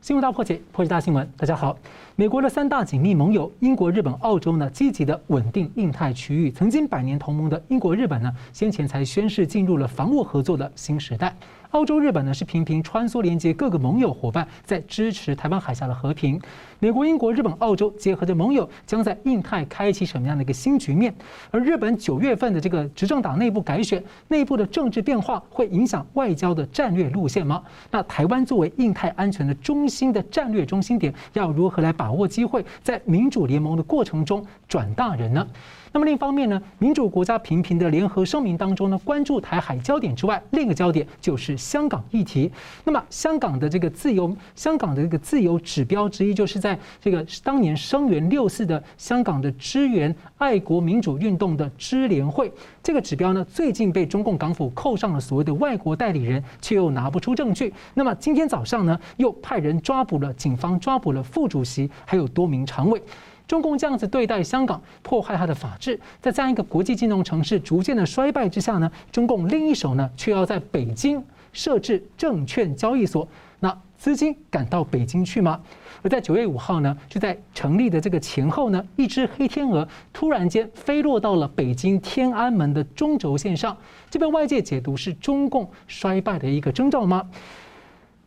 新闻大破解，破解大新闻。大家好，美国的三大紧密盟友英国、日本、澳洲呢，积极的稳定印太区域。曾经百年同盟的英国、日本呢，先前才宣誓进入了防务合作的新时代。澳洲、日本呢是频频穿梭连接各个盟友伙伴，在支持台湾海峡的和平。美国、英国、日本、澳洲结合的盟友，将在印太开启什么样的一个新局面？而日本九月份的这个执政党内部改选，内部的政治变化会影响外交的战略路线吗？那台湾作为印太安全的中心的战略中心点，要如何来把握机会，在民主联盟的过程中转大人呢？那么另一方面呢，民主国家频频的联合声明当中呢，关注台海焦点之外，另一个焦点就是香港议题。那么香港的这个自由，香港的这个自由指标之一，就是在这个当年声援六四的香港的支援爱国民主运动的支联会，这个指标呢，最近被中共港府扣上了所谓的外国代理人，却又拿不出证据。那么今天早上呢，又派人抓捕了，警方抓捕了副主席，还有多名常委。中共这样子对待香港，破坏它的法治，在这样一个国际金融城市逐渐的衰败之下呢，中共另一手呢却要在北京设置证券交易所，那资金赶到北京去吗？而在九月五号呢，就在成立的这个前后呢，一只黑天鹅突然间飞落到了北京天安门的中轴线上，这被外界解读是中共衰败的一个征兆吗？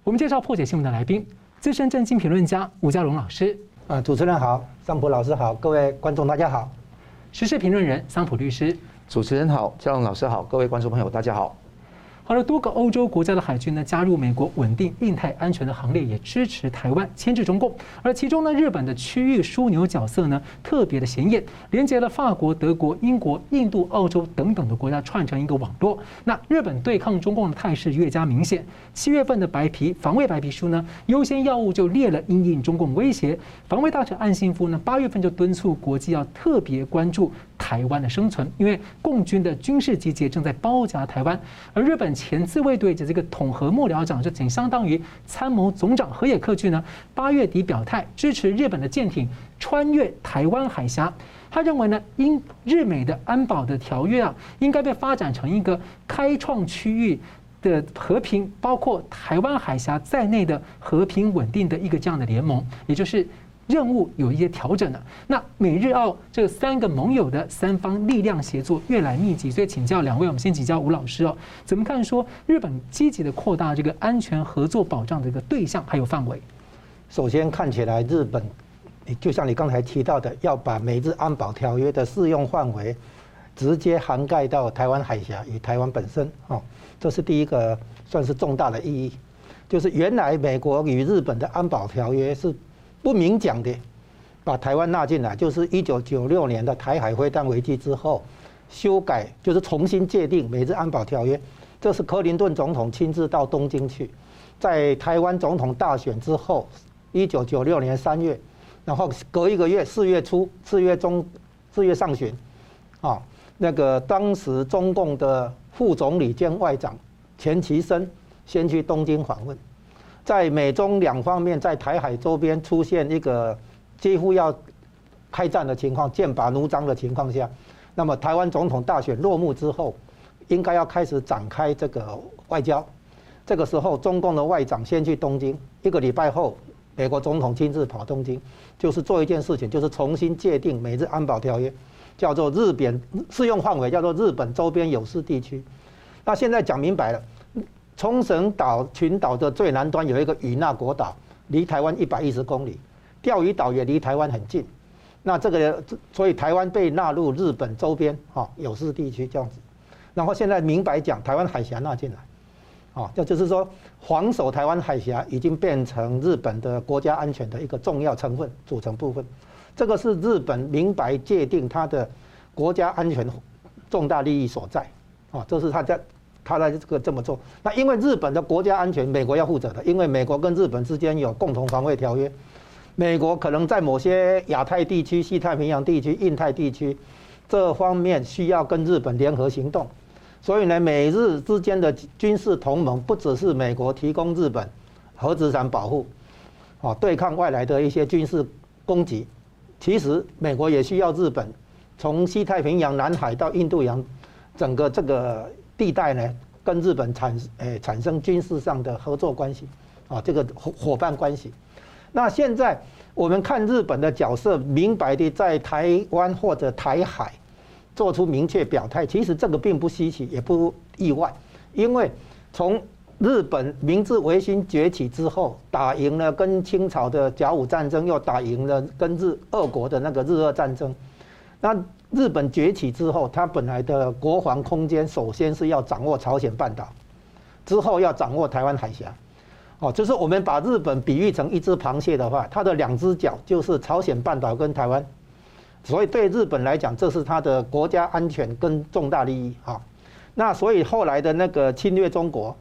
我们介绍破解新闻的来宾，资深政经评论家吴家荣老师。啊，主持人好，桑普老师好，各位观众大家好。时事评论人桑普律师，主持人好，嘉龙老师好，各位观众朋友大家好。好了，多个欧洲国家的海军呢加入美国稳定印太安全的行列，也支持台湾牵制中共。而其中呢，日本的区域枢纽角色呢特别的显眼，连接了法国、德国、英国、印度、澳洲等等的国家串成一个网络。那日本对抗中共的态势越加明显。七月份的白皮防卫白皮书呢，优先要务就列了因应中共威胁。防卫大臣岸信夫呢，八月份就敦促国际要特别关注。台湾的生存，因为共军的军事集结正在包夹台湾，而日本前自卫队的这个统合幕僚长，就仅相当于参谋总长河野克俊呢，八月底表态支持日本的舰艇穿越台湾海峡。他认为呢，因日美的安保的条约啊，应该被发展成一个开创区域的和平，包括台湾海峡在内的和平稳定的一个这样的联盟，也就是。任务有一些调整了。那美日澳这三个盟友的三方力量协作越来密集，所以请教两位，我们先请教吴老师哦，怎么看说日本积极的扩大这个安全合作保障的一个对象还有范围？首先看起来日本，就像你刚才提到的，要把美日安保条约的适用范围直接涵盖到台湾海峡与台湾本身哦，这是第一个算是重大的意义。就是原来美国与日本的安保条约是。不明讲的，把台湾纳进来，就是一九九六年的台海会谈危机之后，修改就是重新界定美日安保条约。这是克林顿总统亲自到东京去，在台湾总统大选之后，一九九六年三月，然后隔一个月四月初、四月中、四月上旬，啊，那个当时中共的副总理兼外长钱其琛先去东京访问。在美中两方面在台海周边出现一个几乎要开战的情况，剑拔弩张的情况下，那么台湾总统大选落幕之后，应该要开始展开这个外交。这个时候，中共的外长先去东京，一个礼拜后，美国总统亲自跑东京，就是做一件事情，就是重新界定美日安保条约，叫做日本适用范围，叫做日本周边有事地区。那现在讲明白了。冲绳岛群岛的最南端有一个与那国岛，离台湾一百一十公里。钓鱼岛也离台湾很近。那这个，所以台湾被纳入日本周边哈有事地区这样子。然后现在明白讲，台湾海峡纳进来，啊，这就是说，防守台湾海峡已经变成日本的国家安全的一个重要成分组成部分。这个是日本明白界定它的国家安全重大利益所在，啊，这是他在。他来这个这么做，那因为日本的国家安全，美国要负责的，因为美国跟日本之间有共同防卫条约，美国可能在某些亚太地区、西太平洋地区、印太地区这方面需要跟日本联合行动，所以呢，美日之间的军事同盟不只是美国提供日本核资产保护，啊，对抗外来的一些军事攻击，其实美国也需要日本从西太平洋、南海到印度洋整个这个。地带呢，跟日本产诶产生军事上的合作关系，啊，这个伙伙伴关系。那现在我们看日本的角色，明白的在台湾或者台海做出明确表态，其实这个并不稀奇，也不意外，因为从日本明治维新崛起之后，打赢了跟清朝的甲午战争，又打赢了跟日俄国的那个日俄战争。那日本崛起之后，它本来的国防空间首先是要掌握朝鲜半岛，之后要掌握台湾海峡。哦，就是我们把日本比喻成一只螃蟹的话，它的两只脚就是朝鲜半岛跟台湾。所以对日本来讲，这是它的国家安全跟重大利益啊。那所以后来的那个侵略中国。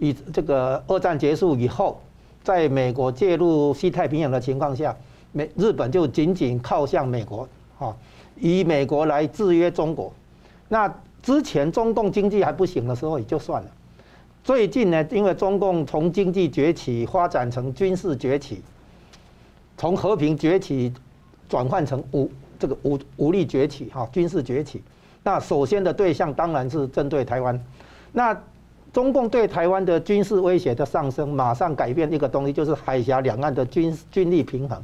以这个二战结束以后，在美国介入西太平洋的情况下，美日本就紧紧靠向美国，啊，以美国来制约中国。那之前中共经济还不行的时候也就算了，最近呢，因为中共从经济崛起发展成军事崛起，从和平崛起转换成武这个武武力崛起，哈，军事崛起。那首先的对象当然是针对台湾，那。中共对台湾的军事威胁的上升，马上改变一个东西，就是海峡两岸的军军力平衡。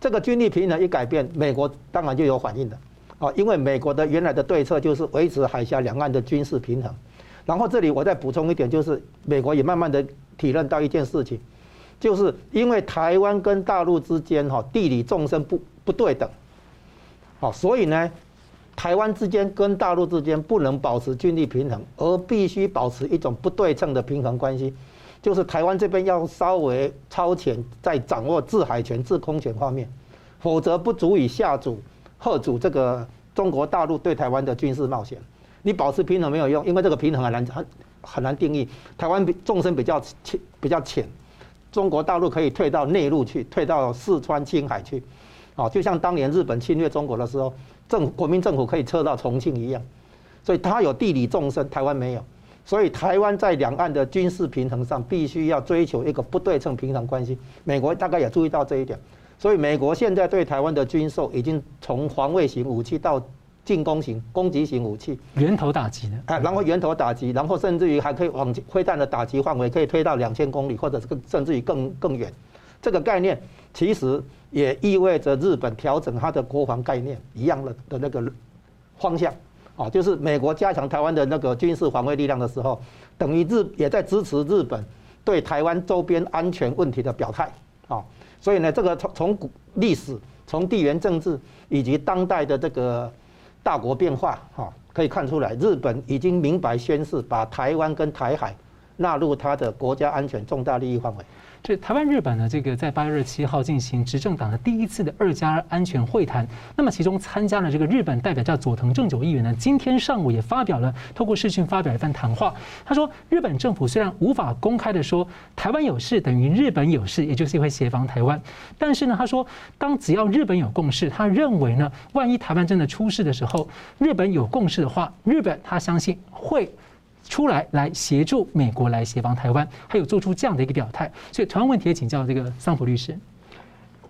这个军力平衡一改变，美国当然就有反应的，啊，因为美国的原来的对策就是维持海峡两岸的军事平衡。然后这里我再补充一点，就是美国也慢慢的体认到一件事情，就是因为台湾跟大陆之间哈地理纵深不不对等，好，所以呢。台湾之间跟大陆之间不能保持军力平衡，而必须保持一种不对称的平衡关系，就是台湾这边要稍微超前，在掌握制海权、制空权方面，否则不足以下阻、吓阻这个中国大陆对台湾的军事冒险。你保持平衡没有用，因为这个平衡很难很很难定义。台湾比纵深比较浅，比较浅，中国大陆可以退到内陆去，退到四川、青海去，啊，就像当年日本侵略中国的时候。政国民政府可以撤到重庆一样，所以它有地理纵深，台湾没有，所以台湾在两岸的军事平衡上必须要追求一个不对称平衡关系。美国大概也注意到这一点，所以美国现在对台湾的军售已经从防卫型武器到进攻型、攻击型武器，源头打击呢，哎，然后源头打击，然后甚至于还可以往飞弹的打击范围可以推到两千公里，或者是更甚至于更更远，这个概念其实。也意味着日本调整它的国防概念一样的的那个方向，啊，就是美国加强台湾的那个军事防卫力量的时候，等于日也在支持日本对台湾周边安全问题的表态，啊，所以呢，这个从从古历史、从地缘政治以及当代的这个大国变化，哈，可以看出来，日本已经明白宣示，把台湾跟台海纳入它的国家安全重大利益范围。这台湾日本呢，这个在八月二十七号进行执政党的第一次的二加安全会谈。那么其中参加了这个日本代表叫佐藤正久议员呢，今天上午也发表了透过视讯发表一番谈话。他说，日本政府虽然无法公开的说台湾有事等于日本有事，也就是会协防台湾，但是呢，他说当只要日本有共识，他认为呢，万一台湾真的出事的时候，日本有共识的话，日本他相信会。出来来协助美国来协防台湾，还有做出这样的一个表态，所以同样问题也请教这个桑普律师。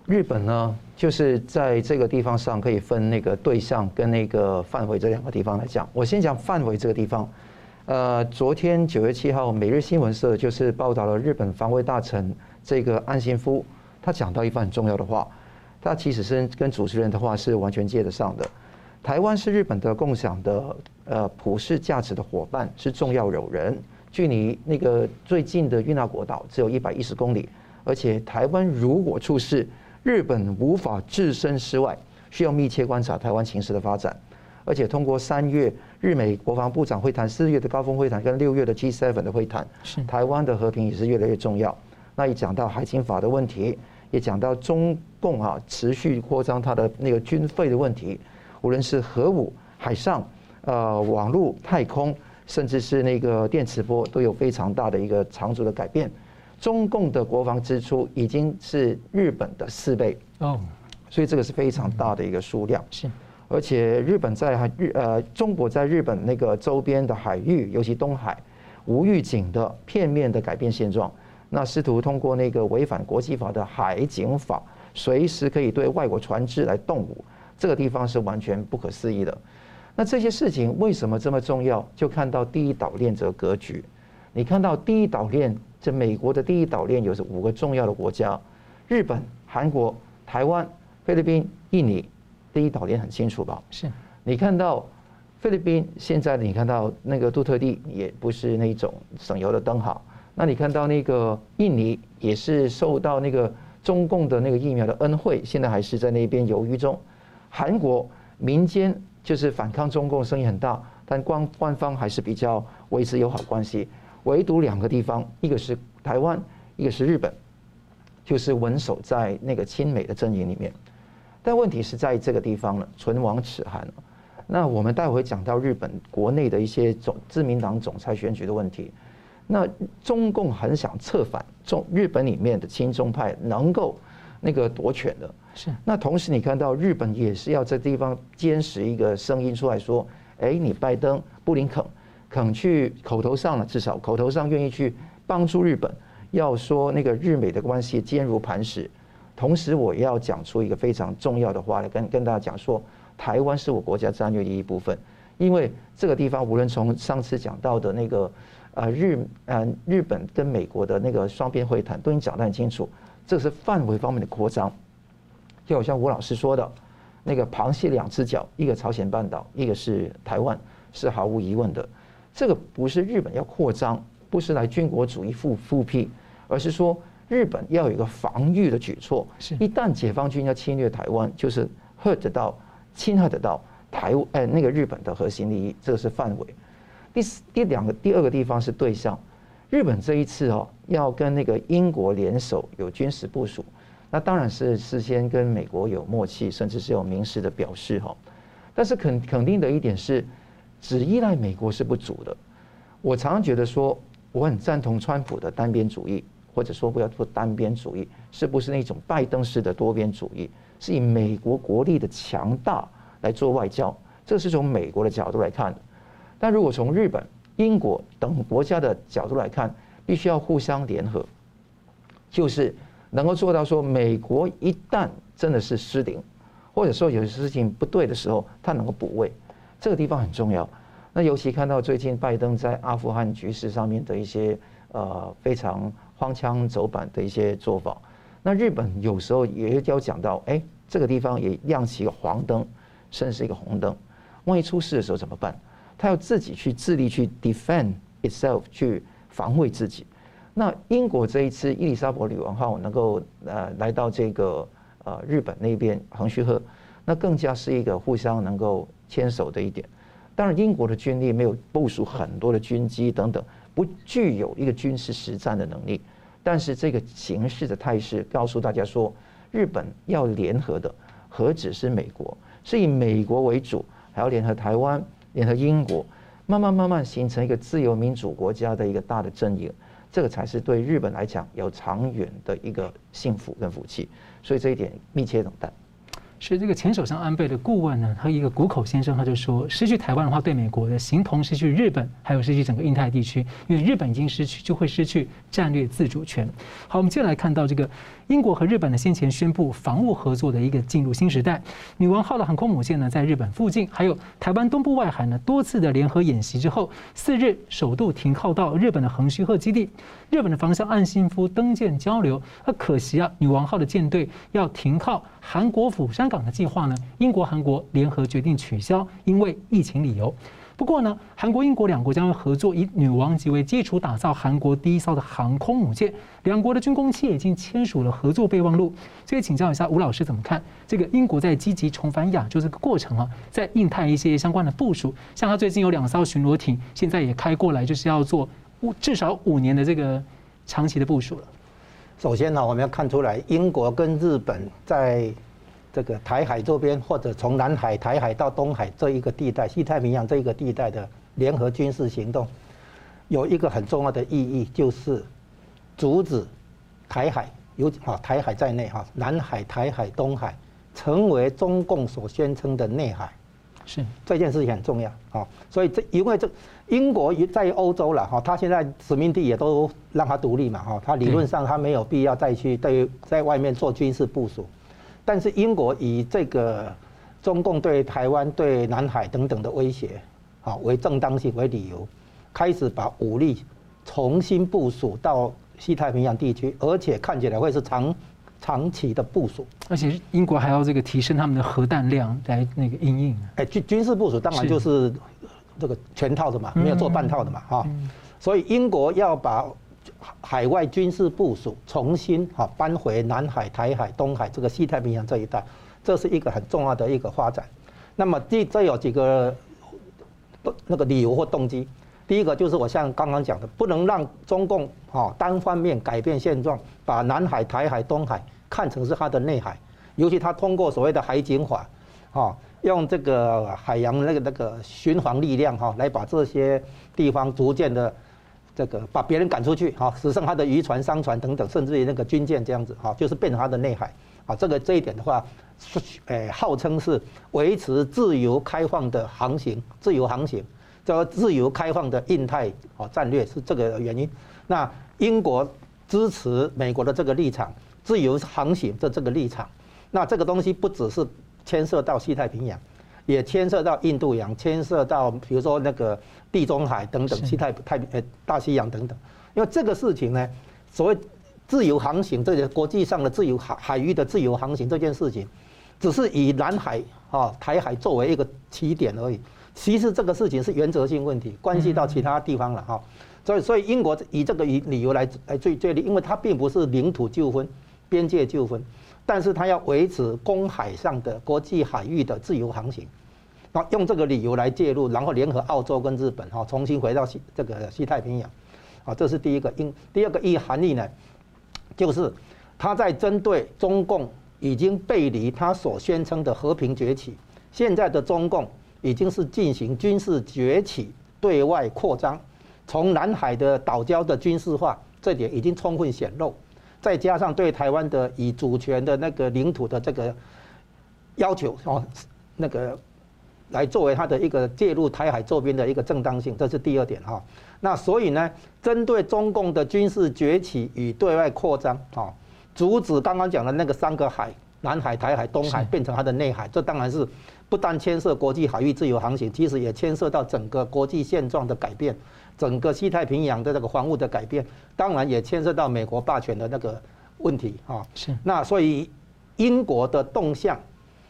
日本呢，就是在这个地方上可以分那个对象跟那个范围这两个地方来讲。我先讲范围这个地方。呃，昨天九月七号，每日新闻社就是报道了日本防卫大臣这个岸信夫，他讲到一番很重要的话，他其实是跟主持人的话是完全接得上的。台湾是日本的共享的呃普世价值的伙伴，是重要友人。距离那个最近的与那国岛只有一百一十公里，而且台湾如果出事，日本无法置身事外，需要密切观察台湾情势的发展。而且通过三月日美国防部长会谈、四月的高峰会谈跟六月的 G7 的会谈，台湾的和平也是越来越重要。那一讲到海警法的问题，也讲到中共啊持续扩张它的那个军费的问题。无论是核武、海上、呃网络、太空，甚至是那个电磁波，都有非常大的一个长足的改变。中共的国防支出已经是日本的四倍哦，所以这个是非常大的一个数量。是，而且日本在日呃中国在日本那个周边的海域，尤其东海无预警的片面的改变现状，那试图通过那个违反国际法的海警法，随时可以对外国船只来动武。这个地方是完全不可思议的。那这些事情为什么这么重要？就看到第一岛链这个格局。你看到第一岛链这美国的第一岛链有着五个重要的国家：日本、韩国、台湾、菲律宾、印尼。第一岛链很清楚吧？是。你看到菲律宾现在，你看到那个杜特地也不是那种省油的灯哈。那你看到那个印尼也是受到那个中共的那个疫苗的恩惠，现在还是在那边犹豫中。韩国民间就是反抗中共声音很大，但官官方还是比较维持友好关系。唯独两个地方，一个是台湾，一个是日本，就是稳守在那个亲美的阵营里面。但问题是在这个地方呢，唇亡齿寒。那我们待会讲到日本国内的一些总自民党总裁选举的问题。那中共很想策反中日本里面的亲中派，能够那个夺权的。是。那同时你看到日本也是要这地方坚持一个声音出来说，哎，你拜登、布林肯。肯去口头上了，至少口头上愿意去帮助日本，要说那个日美的关系坚如磐石。同时，我要讲出一个非常重要的话来跟跟大家讲说，台湾是我国家战略的一部分。因为这个地方，无论从上次讲到的那个呃日呃日本跟美国的那个双边会谈，都已经讲得很清楚，这是范围方面的扩张。就好像吴老师说的，那个螃蟹两只脚，一个朝鲜半岛，一个是台湾，是毫无疑问的。这个不是日本要扩张，不是来军国主义复复辟，而是说日本要有一个防御的举措。是，一旦解放军要侵略台湾，就是 hurt 到侵害得到台湾哎那个日本的核心利益，这个是范围。第四、第两个、第二个地方是对象，日本这一次哦要跟那个英国联手有军事部署，那当然是事先跟美国有默契，甚至是有明示的表示哈。但是肯肯定的一点是。只依赖美国是不足的。我常常觉得说，我很赞同川普的单边主义，或者说不要做单边主义，是不是那种拜登式的多边主义？是以美国国力的强大来做外交，这是从美国的角度来看的。但如果从日本、英国等国家的角度来看，必须要互相联合，就是能够做到说，美国一旦真的是失灵，或者说有些事情不对的时候，他能够补位。这个地方很重要，那尤其看到最近拜登在阿富汗局势上面的一些呃非常荒腔走板的一些做法，那日本有时候也要讲到，哎，这个地方也亮起一个黄灯，甚至是一个红灯，万一出事的时候怎么办？他要自己去自力去 defend itself，去防卫自己。那英国这一次伊丽莎白女王号能够呃来到这个呃日本那边横须贺，那更加是一个互相能够。牵手的一点，当然英国的军力没有部署很多的军机等等，不具有一个军事实战的能力。但是这个形势的态势告诉大家说，日本要联合的何止是美国，是以美国为主，还要联合台湾、联合英国，慢慢慢慢形成一个自由民主国家的一个大的阵营。这个才是对日本来讲有长远的一个幸福跟福气。所以这一点密切等待。是这个前首相安倍的顾问呢，和一个谷口先生，他就说，失去台湾的话，对美国的形同失去日本，还有失去整个印太地区，因为日本已经失去，就会失去战略自主权。好，我们接下来看到这个。英国和日本呢，先前宣布防务合作的一个进入新时代。女王号的航空母舰呢，在日本附近，还有台湾东部外海呢，多次的联合演习之后，四日首度停靠到日本的横须贺基地。日本的防相岸信夫登舰交流。那可惜啊，女王号的舰队要停靠韩国釜山港的计划呢，英国、韩国联合决定取消，因为疫情理由。不过呢，韩国、英国两国将会合作，以女王级为基础，打造韩国第一艘的航空母舰。两国的军工企业已经签署了合作备忘录。所以请教一下吴老师怎么看这个英国在积极重返亚洲这个过程啊？在印太一些相关的部署，像他最近有两艘巡逻艇，现在也开过来，就是要做至少五年的这个长期的部署了。首先呢，我们要看出来，英国跟日本在。这个台海周边，或者从南海、台海到东海这一个地带，西太平洋这一个地带的联合军事行动，有一个很重要的意义，就是阻止台海，有啊台海在内哈，南海、台海、东海成为中共所宣称的内海，是这件事情很重要啊。所以这因为这英国在欧洲了哈，他现在殖民地也都让他独立嘛哈，他理论上他没有必要再去对在外面做军事部署。但是英国以这个中共对台湾、对南海等等的威胁，啊为正当性为理由，开始把武力重新部署到西太平洋地区，而且看起来会是长长期的部署。而且英国还要这个提升他们的核弹量来那个应应。哎，军军事部署当然就是这个全套的嘛，没有做半套的嘛，哈。所以英国要把海外军事部署重新哈搬回南海、台海、东海这个西太平洋这一带，这是一个很重要的一个发展。那么这这有几个那个理由或动机。第一个就是我像刚刚讲的，不能让中共啊单方面改变现状，把南海、台海、东海看成是它的内海，尤其他通过所谓的海警法，啊，用这个海洋那个那个巡防力量哈，来把这些地方逐渐的这个把别人赶出去，哈，只剩他的渔船、商船等等，甚至于那个军舰这样子，哈，就是变成他的内海，啊，这个这一点的话，是诶号称是维持自由开放的航行，自由航行。叫自由开放的印太哦战略是这个原因。那英国支持美国的这个立场，自由航行的这个立场。那这个东西不只是牵涉到西太平洋，也牵涉到印度洋，牵涉到比如说那个地中海等等，西太太呃大西洋等等。因为这个事情呢，所谓自由航行，这个国际上的自由海海域的自由航行这件事情，只是以南海啊台海作为一个起点而已。其实这个事情是原则性问题，关系到其他地方了哈，所以所以英国以这个以理由来来最最利，因为它并不是领土纠纷、边界纠纷，但是它要维持公海上的国际海域的自由航行，那用这个理由来介入，然后联合澳洲跟日本哈，重新回到西这个西太平洋，啊，这是第一个因，第二个意含义呢，就是他在针对中共已经背离他所宣称的和平崛起，现在的中共。已经是进行军事崛起、对外扩张，从南海的岛礁的军事化，这点已经充分显露。再加上对台湾的以主权的那个领土的这个要求哦，那个来作为它的一个介入台海周边的一个正当性，这是第二点哈。那所以呢，针对中共的军事崛起与对外扩张啊，阻止刚刚讲的那个三个海。南海、台海、东海变成它的内海，这当然是不但牵涉国际海域自由航行，其实也牵涉到整个国际现状的改变，整个西太平洋的这个防务的改变，当然也牵涉到美国霸权的那个问题啊。是。那所以英国的动向，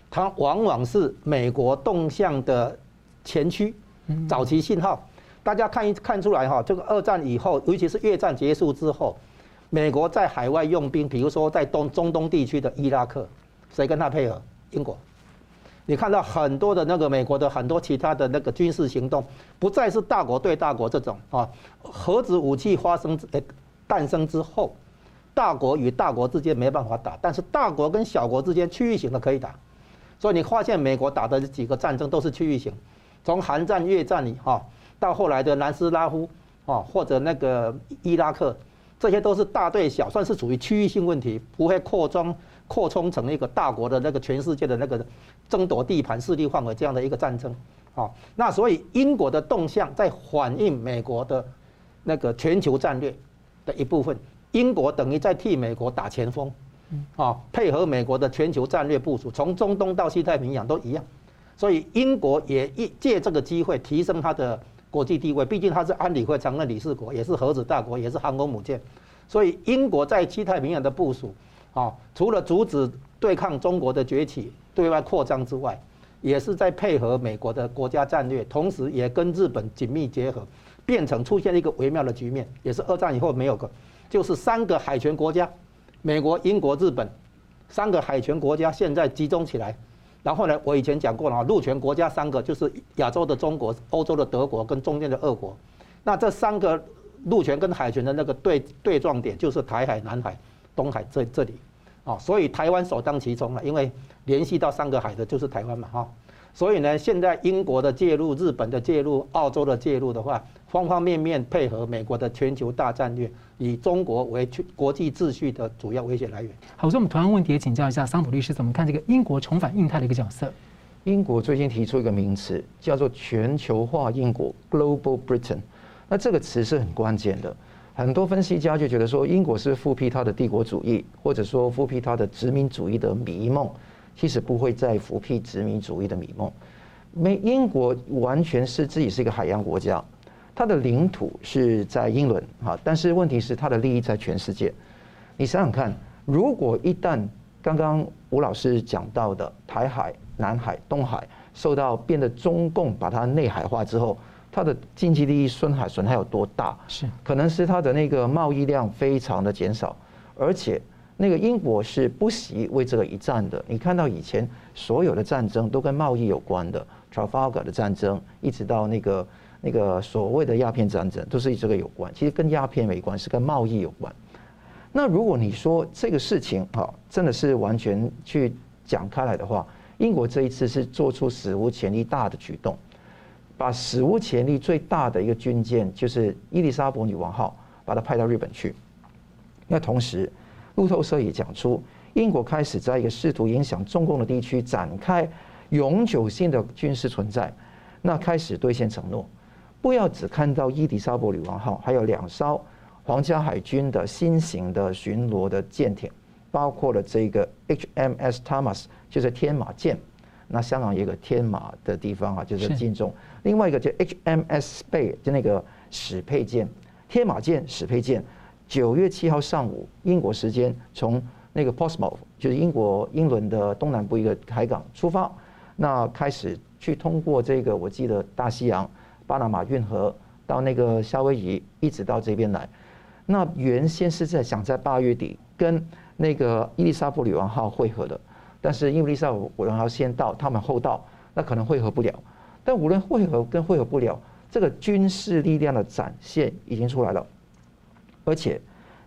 它往往是美国动向的前驱、早期信号。大家看一看出来哈，这个二战以后，尤其是越战结束之后。美国在海外用兵，比如说在东中东地区的伊拉克，谁跟他配合？英国。你看到很多的那个美国的很多其他的那个军事行动，不再是大国对大国这种啊，核子武器发生诶诞生之后，大国与大国之间没办法打，但是大国跟小国之间区域型的可以打。所以你发现美国打的几个战争都是区域型，从韩战、越战里哈，到后来的南斯拉夫啊，或者那个伊拉克。这些都是大对小，算是属于区域性问题，不会扩张、扩充成一个大国的那个全世界的那个争夺地盘、势力范围这样的一个战争。好，那所以英国的动向在反映美国的那个全球战略的一部分。英国等于在替美国打前锋，啊，配合美国的全球战略部署，从中东到西太平洋都一样。所以英国也一借这个机会提升它的。国际地位，毕竟它是安理会常任理事国，也是核子大国，也是航空母舰，所以英国在西太平洋的部署，啊，除了阻止对抗中国的崛起、对外扩张之外，也是在配合美国的国家战略，同时也跟日本紧密结合，变成出现一个微妙的局面，也是二战以后没有个，就是三个海权国家，美国、英国、日本，三个海权国家现在集中起来。然后呢，我以前讲过了啊，陆权国家三个就是亚洲的中国、欧洲的德国跟中间的俄国。那这三个陆权跟海权的那个对对撞点就是台海、南海、东海这这里哦，所以台湾首当其冲了，因为联系到三个海的就是台湾嘛哈。所以呢，现在英国的介入、日本的介入、澳洲的介入的话，方方面面配合美国的全球大战略，以中国为国际秩序的主要威胁来源。好，所以我们同样问题也请教一下桑普律师，怎么看这个英国重返印太的一个角色？英国最近提出一个名词，叫做全球化英国 （Global Britain）。那这个词是很关键的，很多分析家就觉得说，英国是复辟他的帝国主义，或者说复辟他的殖民主义的迷梦。其实不会再复辟殖民主义的迷梦。美英国完全是自己是一个海洋国家，它的领土是在英伦哈，但是问题是它的利益在全世界。你想想看，如果一旦刚刚吴老师讲到的台海、南海、东海受到变得中共把它内海化之后，它的经济利益损害损害有多大？是可能是它的那个贸易量非常的减少，而且那个英国是不惜为这个一战的。你看到以前所有的战争都跟贸易有关的，Trafalgar 的战争，一直到那个那个所谓的鸦片战争，都是与这个有关。其实跟鸦片没关，是跟贸易有关。那如果你说这个事情哈，真的是完全去讲开来的话，英国这一次是做出史无前例大的举动。把史无前例最大的一个军舰，就是伊丽莎白女王号，把它派到日本去。那同时，路透社也讲出，英国开始在一个试图影响中共的地区展开永久性的军事存在。那开始兑现承诺，不要只看到伊丽莎白女王号，还有两艘皇家海军的新型的巡逻的舰艇，包括了这个 HMS Thomas，就是天马舰。那香港也有个天马的地方啊，就是金钟。另外一个就 HMS Spey，就那个史佩舰，天马舰、史佩舰，九月七号上午英国时间从那个 Portsmouth，就是英国英伦的东南部一个海港出发，那开始去通过这个我记得大西洋、巴拿马运河到那个夏威夷，一直到这边来。那原先是在想在八月底跟那个伊丽莎白女王号会合的。但是因为伊丽莎白女王号先到，他们后到，那可能会合不了。但无论会合跟会合不了，这个军事力量的展现已经出来了。而且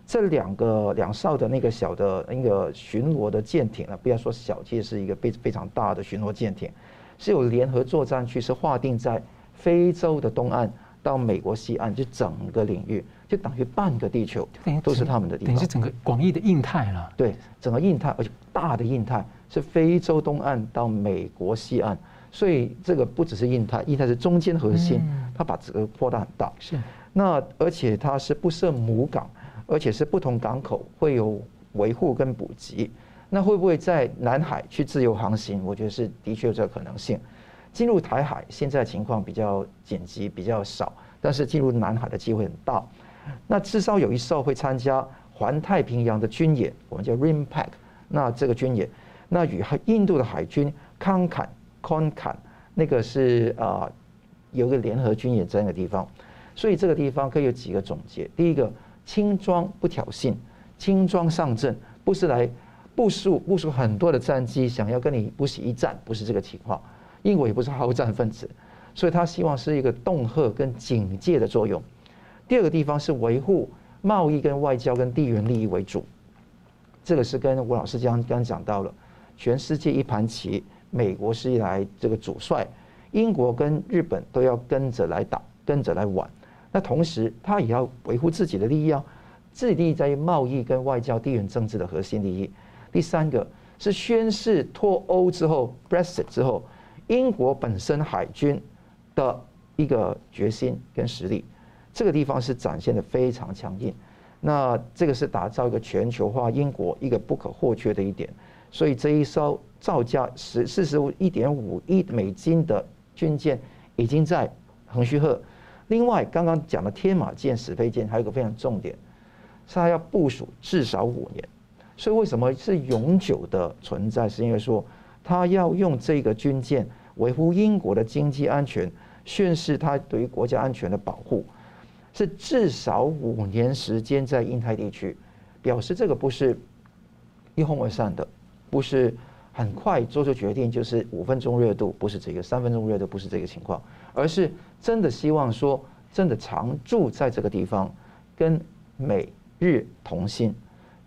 这两个两艘的那个小的那个巡逻的舰艇呢，不要说小，其实是一个非非常大的巡逻舰艇，是有联合作战区，是划定在非洲的东岸到美国西岸，就整个领域。就等于半个地球都是他们的地方，等于是整个广义的印太了。对，整个印太，而且大的印太是非洲东岸到美国西岸，所以这个不只是印太，印太是中间核心，它把这个扩大很大。是，那而且它是不设母港，而且是不同港口会有维护跟补给。那会不会在南海去自由航行？我觉得是的确有这个可能性。进入台海现在情况比较紧急，比较少，但是进入南海的机会很大。那至少有一艘会参加环太平洋的军演，我们叫 RIMPAC。那这个军演，那与印度的海军康坎、康坎那个是啊，有个联合军演在那个地方。所以这个地方可以有几个总结：第一个，轻装不挑衅，轻装上阵，不是来部署部署很多的战机，想要跟你不惜一战，不是这个情况。英国也不是好战分子，所以他希望是一个恫吓跟警戒的作用。第二个地方是维护贸易跟外交跟地缘利益为主，这个是跟吴老师刚刚讲到了，全世界一盘棋，美国是一来这个主帅，英国跟日本都要跟着来打，跟着来玩。那同时他也要维护自己的利益啊，自己利益在于贸易跟外交、地缘政治的核心利益。第三个是宣誓脱欧之后，Brexit 之后，英国本身海军的一个决心跟实力。这个地方是展现的非常强硬，那这个是打造一个全球化英国一个不可或缺的一点，所以这一艘造价十四十五一点五亿美金的军舰已经在横须贺。另外，刚刚讲的天马舰、史佩舰还有一个非常重点，是它要部署至少五年。所以为什么是永久的存在？是因为说它要用这个军舰维护英国的经济安全，宣示它对于国家安全的保护。是至少五年时间在印太地区，表示这个不是一哄而散的，不是很快做出决定，就是五分钟热度，不是这个三分钟热度，不是这个情况，而是真的希望说，真的常住在这个地方，跟美日同心。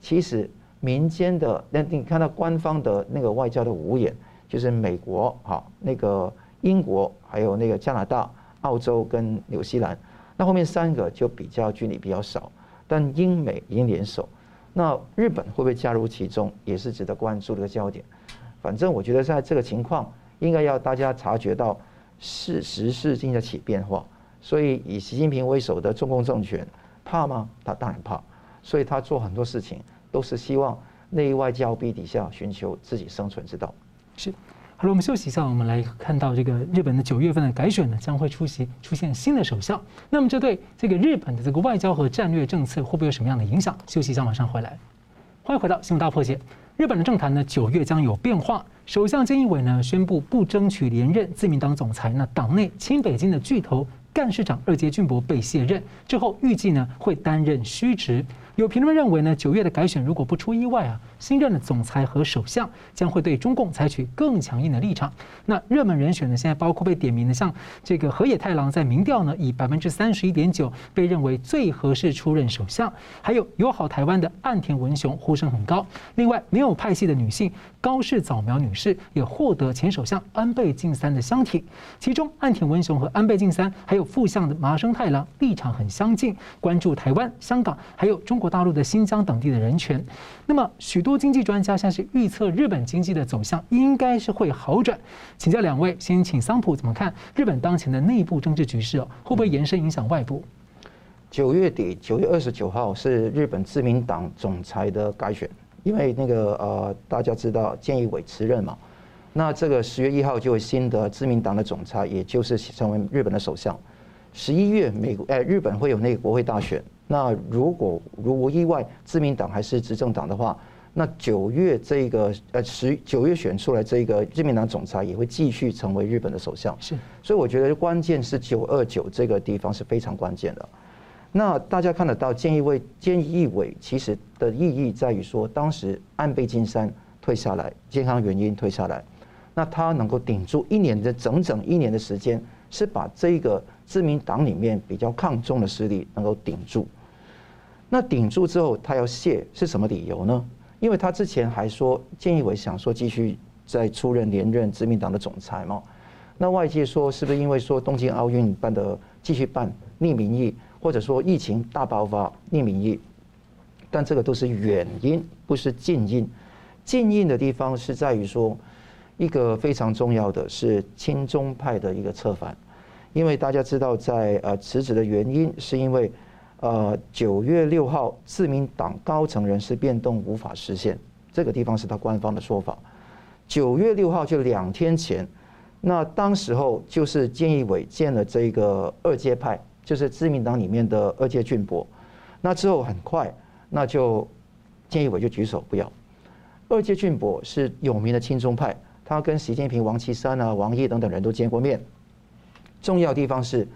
其实民间的，那你看到官方的那个外交的五眼，就是美国、哈那个英国，还有那个加拿大、澳洲跟纽西兰。那后面三个就比较距离比较少，但英美已经联手，那日本会不会加入其中，也是值得关注的一个焦点。反正我觉得在这个情况，应该要大家察觉到是时势正在起变化，所以以习近平为首的中共政权怕吗？他当然怕，所以他做很多事情都是希望内外交臂底下寻求自己生存之道。是。好了，我们休息一下，我们来看到这个日本的九月份的改选呢，将会出席出现新的首相。那么这对这个日本的这个外交和战略政策会不会有什么样的影响？休息一下，马上回来。欢迎回到新闻大破解。日本的政坛呢，九月将有变化。首相菅义伟呢宣布不争取连任自民党总裁。那党内亲北京的巨头干事长二阶俊博被卸任之后，预计呢会担任虚职。有评论认为呢，九月的改选如果不出意外啊，新任的总裁和首相将会对中共采取更强硬的立场。那热门人选呢，现在包括被点名的，像这个河野太郎，在民调呢以百分之三十一点九被认为最合适出任首相。还有友好台湾的岸田文雄呼声很高。另外，没有派系的女性高市早苗女士也获得前首相安倍晋三的相挺。其中，岸田文雄和安倍晋三还有副相的麻生太郎立场很相近，关注台湾、香港还有中国。大陆的新疆等地的人权，那么许多经济专家像是预测日本经济的走向应该是会好转。请教两位，先请桑普怎么看日本当前的内部政治局势哦，会不会延伸影响外部？九月底，九月二十九号是日本自民党总裁的改选，因为那个呃大家知道菅义伟辞任嘛，那这个十月一号就会新的自民党的总裁，也就是成为日本的首相。十一月美国哎日本会有那个国会大选。那如果如无意外，自民党还是执政党的话，那九月这个呃十九月选出来这个自民党总裁也会继续成为日本的首相。是，所以我觉得关键是九二九这个地方是非常关键的。那大家看得到，菅义伟菅义伟其实的意义在于说，当时安倍晋三退下来，健康原因退下来，那他能够顶住一年的整整一年的时间，是把这个自民党里面比较抗中的势力能够顶住。那顶住之后，他要卸是什么理由呢？因为他之前还说，建议伟想说继续再出任连任自民党的总裁嘛。那外界说是不是因为说东京奥运办的继续办逆民意，或者说疫情大爆发逆民意？但这个都是远因，不是近因。近因的地方是在于说，一个非常重要的是亲中派的一个策反，因为大家知道在呃辞职的原因是因为。呃，九月六号，自民党高层人事变动无法实现，这个地方是他官方的说法。九月六号就两天前，那当时候就是建义伟见了这个二阶派，就是自民党里面的二阶俊博。那之后很快，那就建义伟就举手不要。二阶俊博是有名的亲中派，他跟习近平、王岐山啊、王毅等等人都见过面。重要地方是。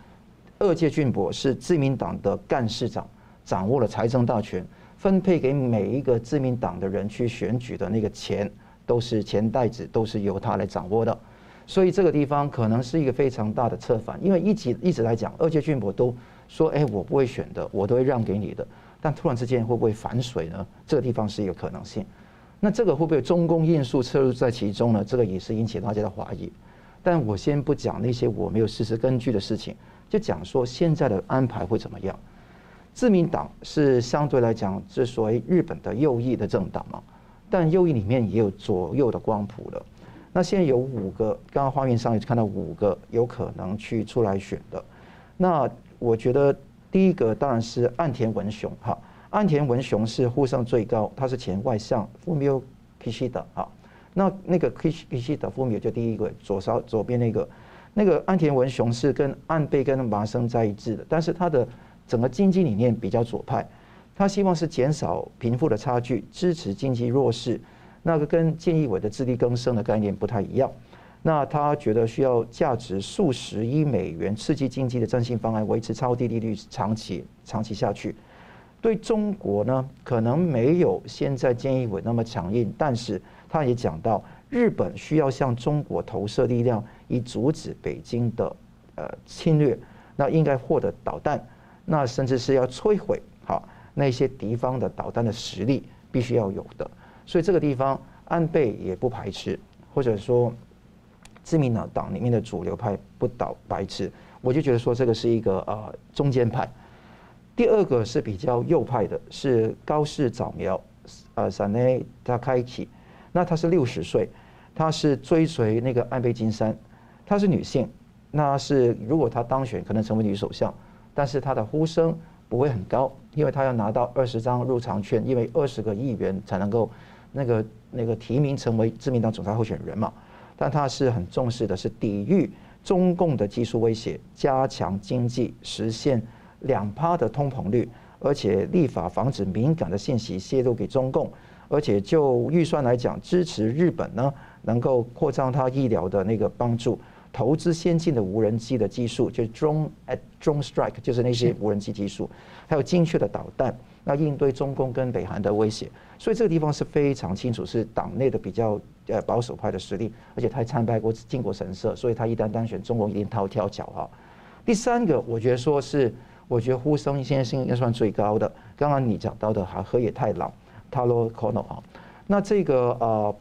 二届俊博是自民党的干事长，掌握了财政大权，分配给每一个自民党的人去选举的那个钱，都是钱袋子，都是由他来掌握的。所以这个地方可能是一个非常大的策反，因为一直一直来讲，二届俊博都说：“哎，我不会选的，我都会让给你的。”但突然之间会不会反水呢？这个地方是一个可能性。那这个会不会中共因素侧入在其中呢？这个也是引起大家的怀疑。但我先不讲那些我没有事实根据的事情。就讲说现在的安排会怎么样？自民党是相对来讲是属于日本的右翼的政党嘛，但右翼里面也有左右的光谱的。那现在有五个，刚刚画面上也看到五个有可能去出来选的。那我觉得第一个当然是岸田文雄哈，岸田文雄是呼声最高，他是前外相 Fumio Kishida 哈。那那个 Kishida Fumio 就第一个左稍左边那个。那个岸田文雄是跟安倍跟麻生在一致的，但是他的整个经济理念比较左派，他希望是减少贫富的差距，支持经济弱势，那个跟建议委的自力更生的概念不太一样。那他觉得需要价值数十亿美元刺激经济的振兴方案，维持超低利率长期长期下去。对中国呢，可能没有现在建议委那么强硬，但是他也讲到日本需要向中国投射力量。以阻止北京的呃侵略，那应该获得导弹，那甚至是要摧毁好那些敌方的导弹的实力，必须要有的。所以这个地方安倍也不排斥，或者说自民党党里面的主流派不倒白痴，我就觉得说这个是一个呃中间派。第二个是比较右派的，是高市早苗，呃，山内他开启，那他是六十岁，他是追随那个安倍晋三。她是女性，那是如果她当选，可能成为女首相，但是她的呼声不会很高，因为她要拿到二十张入场券，因为二十个议员才能够那个那个提名成为自民党总裁候选人嘛。但他是很重视的是抵御中共的技术威胁，加强经济，实现两趴的通膨率，而且立法防止敏感的信息泄露给中共，而且就预算来讲，支持日本呢能够扩张他医疗的那个帮助，投资先进的无人机的技术，就是 drone at drone strike，就是那些无人机技术，还有精确的导弹。那应对中共跟北韩的威胁，所以这个地方是非常清楚，是党内的比较呃保守派的实力，而且他还参拜过靖国神社，所以他一旦当选，中共一定掏跳脚哈。第三个，我觉得说是，我觉得呼声现在是应该算最高的。刚刚你讲到的哈，河野太郎，Taro Kono 哈，那这个呃，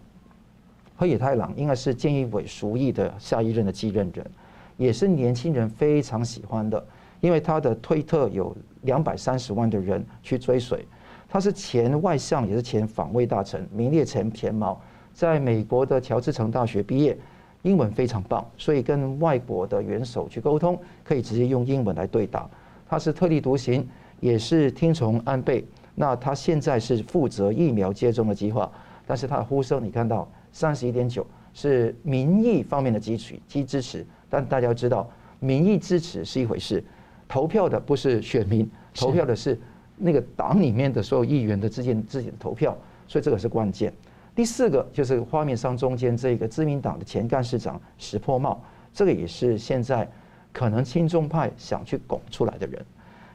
河野太郎应该是菅义伟熟意的下一任的继任人，也是年轻人非常喜欢的。因为他的推特有两百三十万的人去追随，他是前外相，也是前防卫大臣，名列前前茅，在美国的乔治城大学毕业，英文非常棒，所以跟外国的元首去沟通，可以直接用英文来对答。他是特立独行，也是听从安倍。那他现在是负责疫苗接种的计划，但是他的呼声你看到三十一点九是民意方面的支持，支支持，但大家要知道，民意支持是一回事。投票的不是选民，投票的是那个党里面的所有议员的之间自己的投票，所以这个是关键。第四个就是画面上中间这个自民党的前干事长石破茂，这个也是现在可能亲中派想去拱出来的人，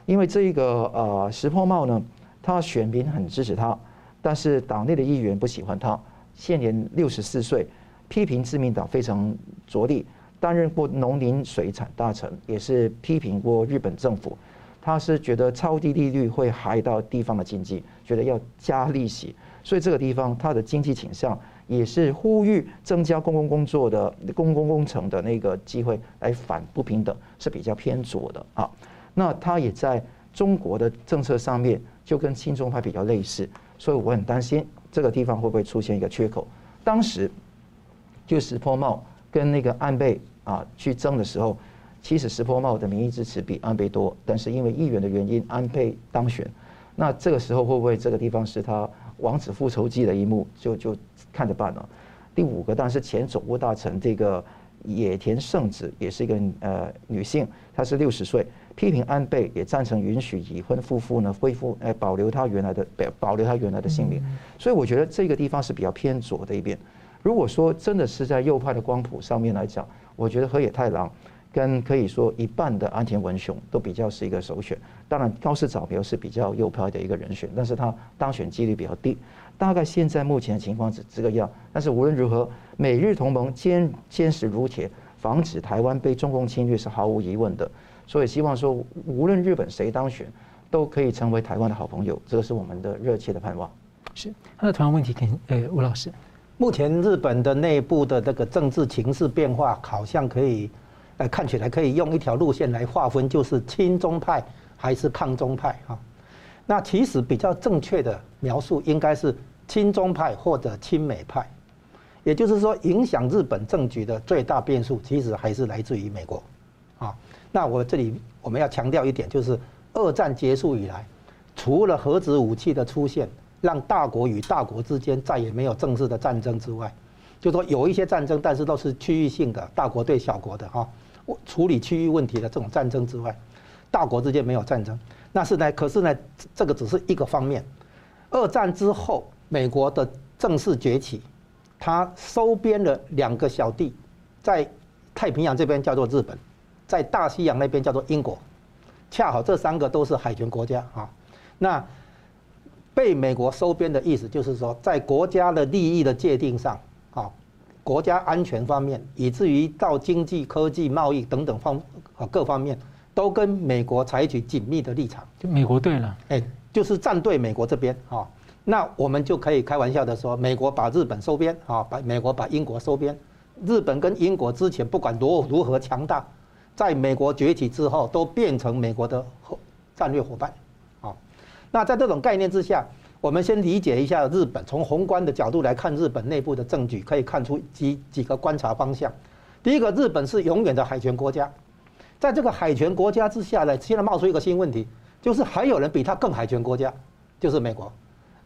因为这个呃石破茂呢，他选民很支持他，但是党内的议员不喜欢他，现年六十四岁，批评自民党非常着力。担任过农林水产大臣，也是批评过日本政府。他是觉得超低利率会害到地方的经济，觉得要加利息，所以这个地方他的经济倾向也是呼吁增加公共工作的公共工程的那个机会，来反不平等是比较偏左的啊。那他也在中国的政策上面就跟亲中派比较类似，所以我很担心这个地方会不会出现一个缺口。当时就石破茂跟那个安倍。啊，去争的时候，其实石破茂的民意支持比安倍多，但是因为议员的原因，安倍当选。那这个时候会不会这个地方是他王子复仇记的一幕？就就看着办了。第五个当然是前总务大臣这个野田圣子，也是一个呃女性，她是六十岁，批评安倍，也赞成允许已婚夫妇呢恢复哎保留他原来的保留他原来的姓名。所以我觉得这个地方是比较偏左的一边。如果说真的是在右派的光谱上面来讲，我觉得河野太郎跟可以说一半的安田文雄都比较是一个首选，当然高市早苗是比较右派的一个人选，但是他当选几率比较低。大概现在目前的情况是这个样，但是无论如何，美日同盟坚坚实如铁，防止台湾被中共侵略是毫无疑问的。所以希望说，无论日本谁当选，都可以成为台湾的好朋友，这个是我们的热切的盼望。是，他的同样问题给呃吴老师。目前日本的内部的这个政治情势变化，好像可以，呃，看起来可以用一条路线来划分，就是亲中派还是抗中派哈。那其实比较正确的描述应该是亲中派或者亲美派，也就是说，影响日本政局的最大变数，其实还是来自于美国。那我这里我们要强调一点，就是二战结束以来，除了核子武器的出现。让大国与大国之间再也没有正式的战争之外，就说有一些战争，但是都是区域性的，大国对小国的哈，处理区域问题的这种战争之外，大国之间没有战争。那是呢，可是呢，这个只是一个方面。二战之后，美国的正式崛起，它收编了两个小弟，在太平洋这边叫做日本，在大西洋那边叫做英国，恰好这三个都是海权国家啊，那。被美国收编的意思就是说，在国家的利益的界定上，啊，国家安全方面，以至于到经济、科技、贸易等等方啊各方面，都跟美国采取紧密的立场。就美国对了，哎，就是站队美国这边啊。那我们就可以开玩笑的说，美国把日本收编啊，把美国把英国收编。日本跟英国之前不管如如何强大，在美国崛起之后，都变成美国的后战略伙伴。啊那在这种概念之下，我们先理解一下日本。从宏观的角度来看，日本内部的证据可以看出几几个观察方向。第一个，日本是永远的海权国家，在这个海权国家之下呢，现在冒出一个新问题，就是还有人比它更海权国家，就是美国。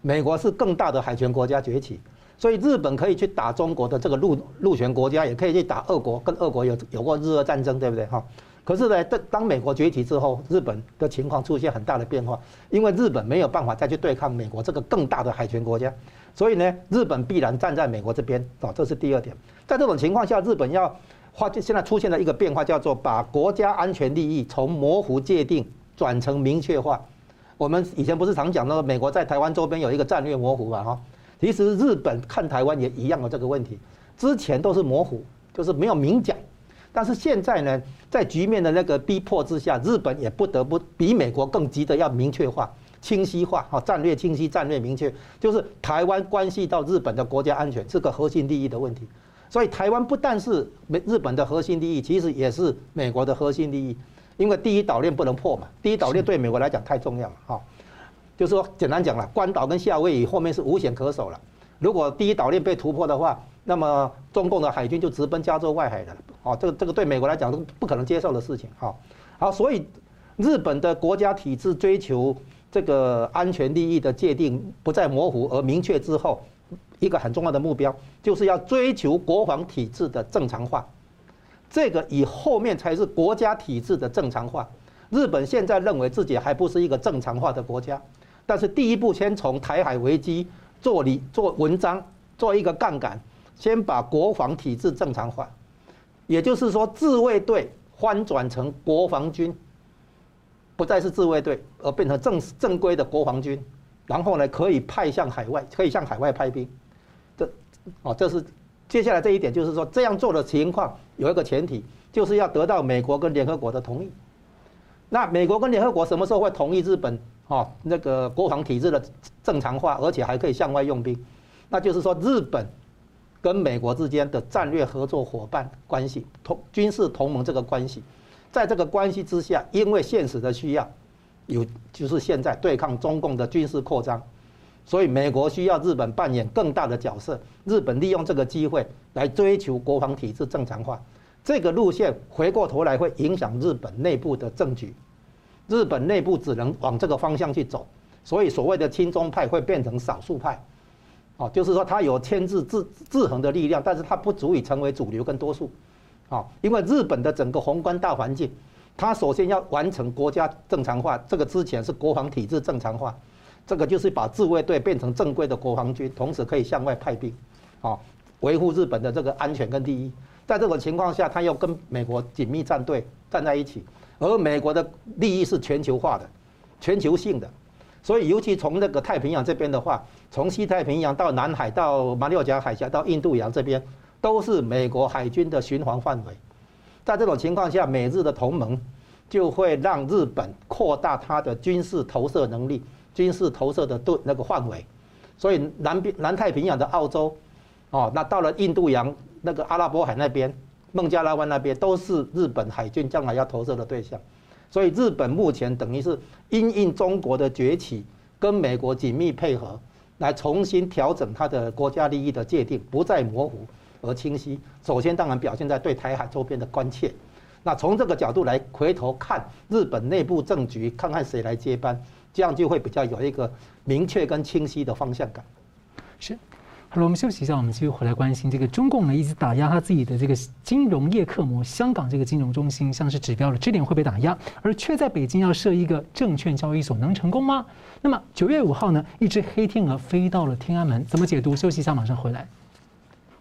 美国是更大的海权国家崛起，所以日本可以去打中国的这个陆陆权国家，也可以去打俄国，跟俄国有有过日俄战争，对不对哈？可是呢，当当美国崛起之后，日本的情况出现很大的变化，因为日本没有办法再去对抗美国这个更大的海权国家，所以呢，日本必然站在美国这边啊，这是第二点。在这种情况下，日本要发现在出现了一个变化，叫做把国家安全利益从模糊界定转成明确化。我们以前不是常讲的，美国在台湾周边有一个战略模糊嘛哈？其实日本看台湾也一样的这个问题，之前都是模糊，就是没有明讲。但是现在呢，在局面的那个逼迫之下，日本也不得不比美国更急的要明确化、清晰化，哈，战略清晰、战略明确，就是台湾关系到日本的国家安全，是个核心利益的问题。所以台湾不但是美日本的核心利益，其实也是美国的核心利益，因为第一岛链不能破嘛，第一岛链对美国来讲太重要了，哈。就是说，简单讲了，关岛跟夏威夷后面是无险可守了。如果第一岛链被突破的话，那么中共的海军就直奔加州外海了。哦，这个这个对美国来讲都不可能接受的事情。好，好，所以日本的国家体制追求这个安全利益的界定不再模糊而明确之后，一个很重要的目标就是要追求国防体制的正常化。这个以后面才是国家体制的正常化。日本现在认为自己还不是一个正常化的国家。但是第一步，先从台海危机做理做文章，做一个杠杆，先把国防体制正常化，也就是说，自卫队翻转成国防军，不再是自卫队，而变成正正规的国防军，然后呢，可以派向海外，可以向海外派兵。这哦，这是接下来这一点，就是说这样做的情况有一个前提，就是要得到美国跟联合国的同意。那美国跟联合国什么时候会同意日本？哦，那个国防体制的正常化，而且还可以向外用兵，那就是说日本跟美国之间的战略合作伙伴关系，同军事同盟这个关系，在这个关系之下，因为现实的需要，有就是现在对抗中共的军事扩张，所以美国需要日本扮演更大的角色，日本利用这个机会来追求国防体制正常化，这个路线回过头来会影响日本内部的政局。日本内部只能往这个方向去走，所以所谓的亲中派会变成少数派，哦，就是说它有牵制制制衡的力量，但是它不足以成为主流跟多数，啊，因为日本的整个宏观大环境，它首先要完成国家正常化，这个之前是国防体制正常化，这个就是把自卫队变成正规的国防军，同时可以向外派兵，啊，维护日本的这个安全跟利益，在这种情况下，它要跟美国紧密站队站在一起。而美国的利益是全球化的、全球性的，所以尤其从那个太平洋这边的话，从西太平洋到南海到马六甲海峡到印度洋这边，都是美国海军的巡航范围。在这种情况下，美日的同盟就会让日本扩大它的军事投射能力、军事投射的对那个范围。所以南边南太平洋的澳洲，哦，那到了印度洋那个阿拉伯海那边。孟加拉湾那边都是日本海军将来要投射的对象，所以日本目前等于是因应中国的崛起，跟美国紧密配合，来重新调整它的国家利益的界定，不再模糊而清晰。首先当然表现在对台海周边的关切，那从这个角度来回头看日本内部政局，看看谁来接班，这样就会比较有一个明确跟清晰的方向感。是。好了，我们休息一下，我们继续回来关心这个中共呢，一直打压他自己的这个金融业客模，香港这个金融中心像是指标了，这点会被打压，而却在北京要设一个证券交易所，能成功吗？那么九月五号呢，一只黑天鹅飞到了天安门，怎么解读？休息一下，马上回来。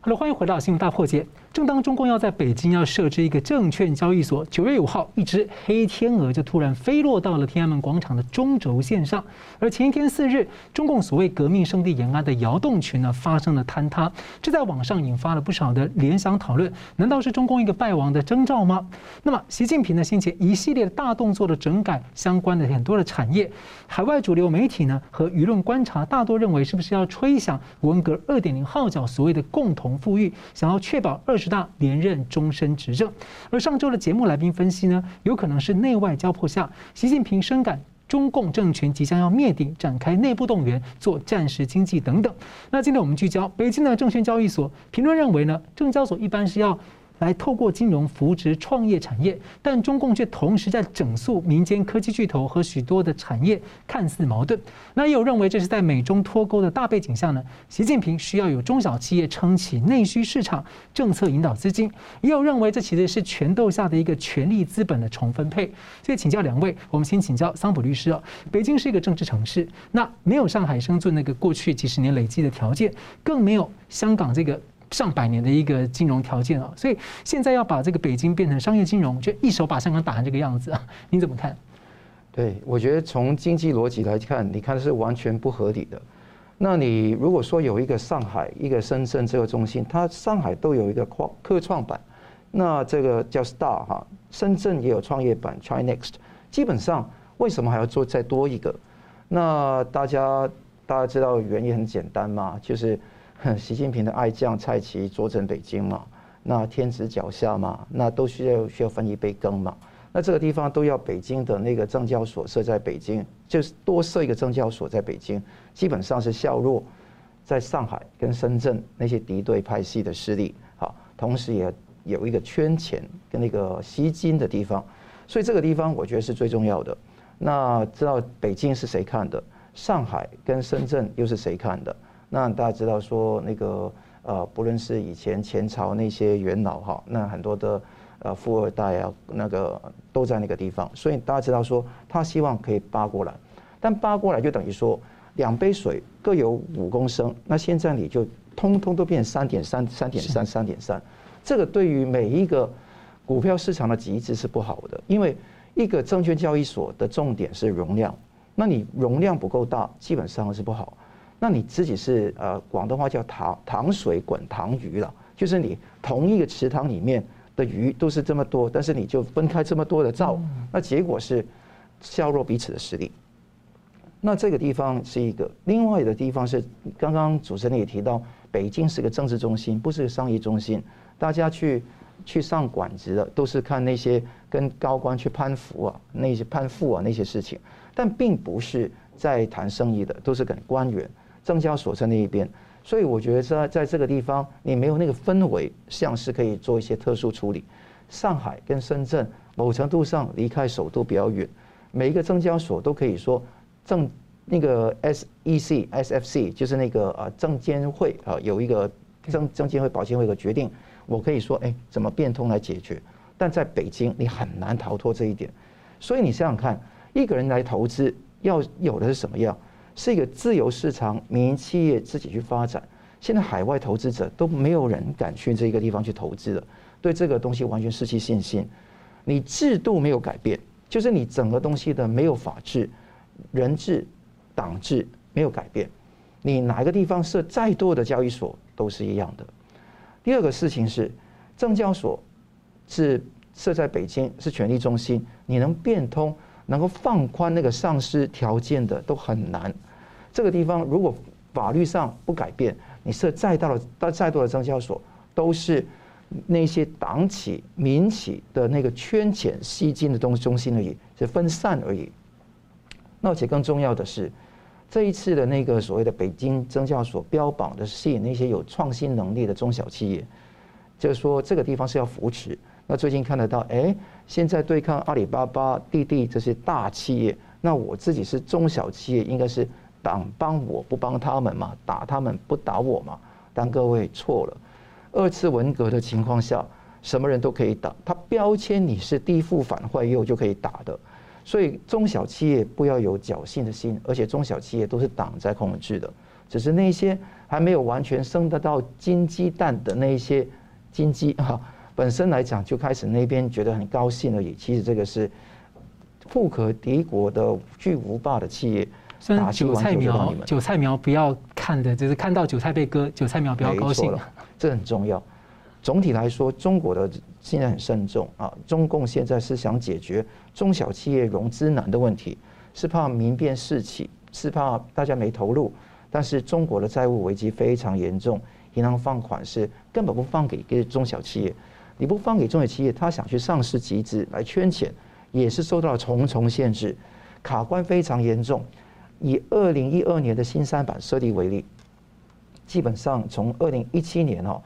好了，欢迎回到新闻大破解。正当中共要在北京要设置一个证券交易所，九月五号，一只黑天鹅就突然飞落到了天安门广场的中轴线上。而前一天四日，中共所谓革命圣地延安的窑洞群呢发生了坍塌，这在网上引发了不少的联想讨论。难道是中共一个败亡的征兆吗？那么，习近平呢先前一系列的大动作的整改相关的很多的产业，海外主流媒体呢和舆论观察大多认为，是不是要吹响文革二点零号角，所谓的共同富裕，想要确保二。十大连任终身执政，而上周的节目来宾分析呢，有可能是内外交迫下，习近平深感中共政权即将要灭顶，展开内部动员，做战时经济等等。那今天我们聚焦北京的证券交易所，评论认为呢，证交所一般是要来透过金融扶植创业产业，但中共却同时在整肃民间科技巨头和许多的产业，看似矛盾。那也有认为这是在美中脱钩的大背景下呢，习近平需要有中小企业撑起内需市场，政策引导资金。也有认为这其实是权斗下的一个权力资本的重分配。所以请教两位，我们先请教桑普律师哦。北京是一个政治城市，那没有上海、深圳那个过去几十年累积的条件，更没有香港这个。上百年的一个金融条件啊，所以现在要把这个北京变成商业金融，就一手把香港打成这个样子啊，你怎么看？对，我觉得从经济逻辑来看，你看是完全不合理的。那你如果说有一个上海、一个深圳这个中心，它上海都有一个科科创板，那这个叫 Star 哈，深圳也有创业板 ChiNext，基本上为什么还要做再多一个？那大家大家知道原因很简单嘛，就是。习近平的爱将蔡奇坐镇北京嘛，那天子脚下嘛，那都需要需要分一杯羹嘛。那这个地方都要北京的那个证交所设在北京，就是多设一个证交所在北京，基本上是削弱在上海跟深圳那些敌对派系的势力，好，同时也有一个圈钱跟那个吸金的地方，所以这个地方我觉得是最重要的。那知道北京是谁看的，上海跟深圳又是谁看的？那大家知道说那个呃，不论是以前前朝那些元老哈，那很多的呃富二代啊，那个都在那个地方，所以大家知道说他希望可以扒过来，但扒过来就等于说两杯水各有五公升，那现在你就通通都变三点三、三点三、三点三，这个对于每一个股票市场的极致是不好的，因为一个证券交易所的重点是容量，那你容量不够大，基本上是不好。那你自己是呃，广东话叫糖糖水滚糖鱼了，就是你同一个池塘里面的鱼都是这么多，但是你就分开这么多的灶，那结果是削弱彼此的实力。那这个地方是一个，另外的地方是刚刚主持人也提到，北京是个政治中心，不是个商业中心。大家去去上馆子的都是看那些跟高官去攀附啊，那些攀附啊那些事情，但并不是在谈生意的，都是跟官员。证交所在那一边，所以我觉得在在这个地方，你没有那个氛围，像是可以做一些特殊处理。上海跟深圳某程度上离开首都比较远，每一个证交所都可以说证那个 SEC、SFC 就是那个啊证监会啊有一个证证监会、保监会的决定，我可以说哎怎么变通来解决。但在北京你很难逃脱这一点，所以你想想看，一个人来投资要有的是什么样？是一个自由市场，民营企业自己去发展。现在海外投资者都没有人敢去这个地方去投资了，对这个东西完全失去信心。你制度没有改变，就是你整个东西的没有法治、人治、党治没有改变。你哪一个地方设再多的交易所都是一样的。第二个事情是，证交所是设在北京，是权力中心，你能变通，能够放宽那个上市条件的都很难。这个地方如果法律上不改变，你设再大的、再多的证交所，都是那些党企、民企的那个圈钱吸金的东中心而已，是分散而已。那而且更重要的是，这一次的那个所谓的北京证交所标榜的吸引那些有创新能力的中小企业，就是说这个地方是要扶持。那最近看得到，哎，现在对抗阿里巴巴、滴滴这些大企业，那我自己是中小企业，应该是。党帮我不帮他们嘛，打他们不打我嘛？但各位错了，二次文革的情况下，什么人都可以打，他标签你是地富反坏右就可以打的。所以中小企业不要有侥幸的心，而且中小企业都是党在控制的，只是那些还没有完全生得到金鸡蛋的那些金鸡哈，本身来讲就开始那边觉得很高兴而已。其实这个是富可敌国的巨无霸的企业。韭菜苗，韭菜苗不要看的，就是看到韭菜被割，韭菜苗不要高兴。这很重要。总体来说，中国的现在很慎重啊。中共现在是想解决中小企业融资难的问题，是怕民变士起，是怕大家没投入。但是中国的债务危机非常严重，银行放款是根本不放给给中小企业。你不放给中小企业，他想去上市集资来圈钱，也是受到了重重限制，卡关非常严重。以二零一二年的新三板设立为例，基本上从二零一七年哦，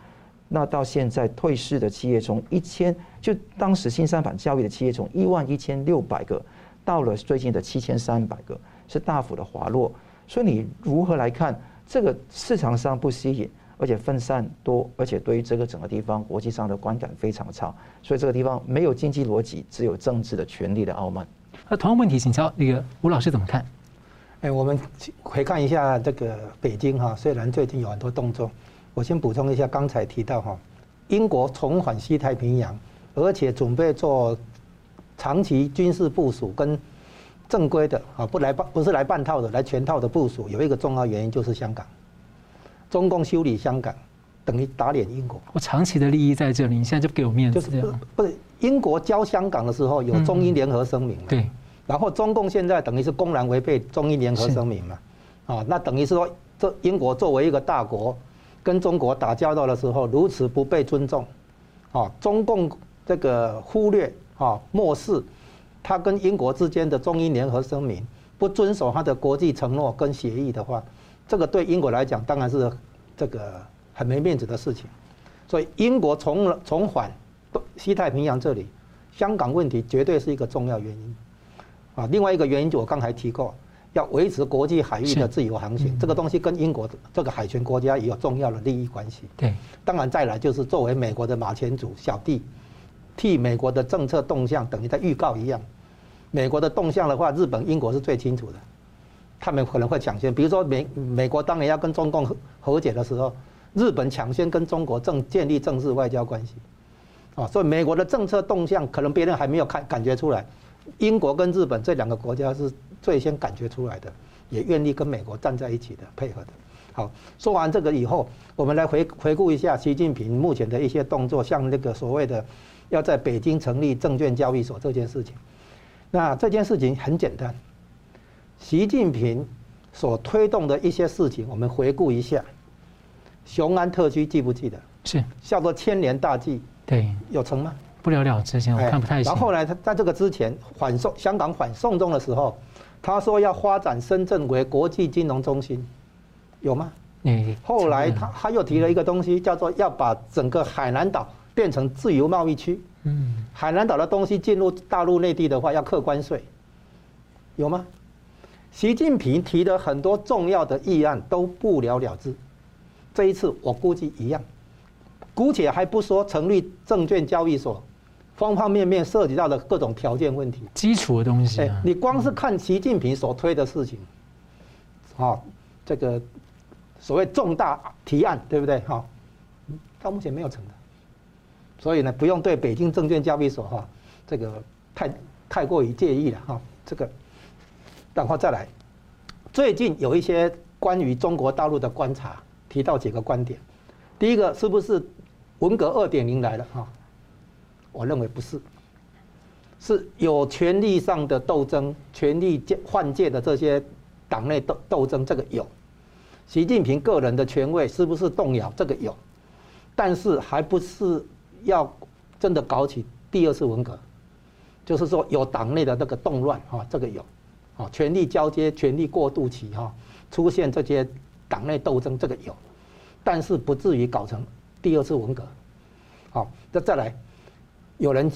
那到现在退市的企业从一千，就当时新三板交易的企业从一万一千六百个，到了最近的七千三百个，是大幅的滑落。所以你如何来看这个市场上不吸引，而且分散多，而且对于这个整个地方国际上的观感非常差。所以这个地方没有经济逻辑，只有政治的权力的傲慢。那同样问题，请教那个吴老师怎么看？哎，我们回看一下这个北京哈，虽然最近有很多动作，我先补充一下，刚才提到哈，英国重返西太平洋，而且准备做长期军事部署跟正规的啊，不来半不是来半套的，来全套的部署，有一个重要原因就是香港，中共修理香港，等于打脸英国。我长期的利益在这里，你现在就给我面子，就是不不是英国交香港的时候有中英联合声明嘛？对。然后中共现在等于是公然违背中英联合声明嘛？啊，那等于是说，这英国作为一个大国，跟中国打交道的时候如此不被尊重，啊，中共这个忽略啊漠视，他跟英国之间的中英联合声明，不遵守他的国际承诺跟协议的话，这个对英国来讲当然是这个很没面子的事情。所以英国重重返西太平洋这里，香港问题绝对是一个重要原因。啊，另外一个原因就我刚才提过，要维持国际海域的自由航行，这个东西跟英国这个海权国家也有重要的利益关系。对，当然再来就是作为美国的马前卒小弟，替美国的政策动向等于在预告一样。美国的动向的话，日本、英国是最清楚的，他们可能会抢先。比如说美美国当年要跟中共和和解的时候，日本抢先跟中国正建立正式外交关系。啊，所以美国的政策动向可能别人还没有看感觉出来。英国跟日本这两个国家是最先感觉出来的，也愿意跟美国站在一起的，配合的。好，说完这个以后，我们来回回顾一下习近平目前的一些动作，像那个所谓的要在北京成立证券交易所这件事情。那这件事情很简单，习近平所推动的一些事情，我们回顾一下。雄安特区记不记得？是叫做千年大计，对，有成吗？不了了之前我看不太清。然后后来他在这个之前反送香港反送中的时候，他说要发展深圳为国际金融中心，有吗？后来他他又提了一个东西，叫做要把整个海南岛变成自由贸易区。嗯。海南岛的东西进入大陆内地的话要课关税，有吗？习近平提的很多重要的议案都不了了之。这一次我估计一样，姑且还不说成立证券交易所。方方面面涉及到的各种条件问题，基础的东西。哎，你光是看习近平所推的事情，啊，这个所谓重大提案，对不对？哈，到目前没有成的。所以呢，不用对北京证券交易所哈，这个太太过于介意了哈。这个，然后再来，最近有一些关于中国大陆的观察，提到几个观点。第一个，是不是文革二点零来了？哈。我认为不是，是有权力上的斗争，权力界换届的这些党内斗斗争，这个有。习近平个人的权位是不是动摇？这个有，但是还不是要真的搞起第二次文革，就是说有党内的那个动乱哈，这个有，啊，权力交接、权力过渡期哈，出现这些党内斗争，这个有，但是不至于搞成第二次文革。好，那再来。有人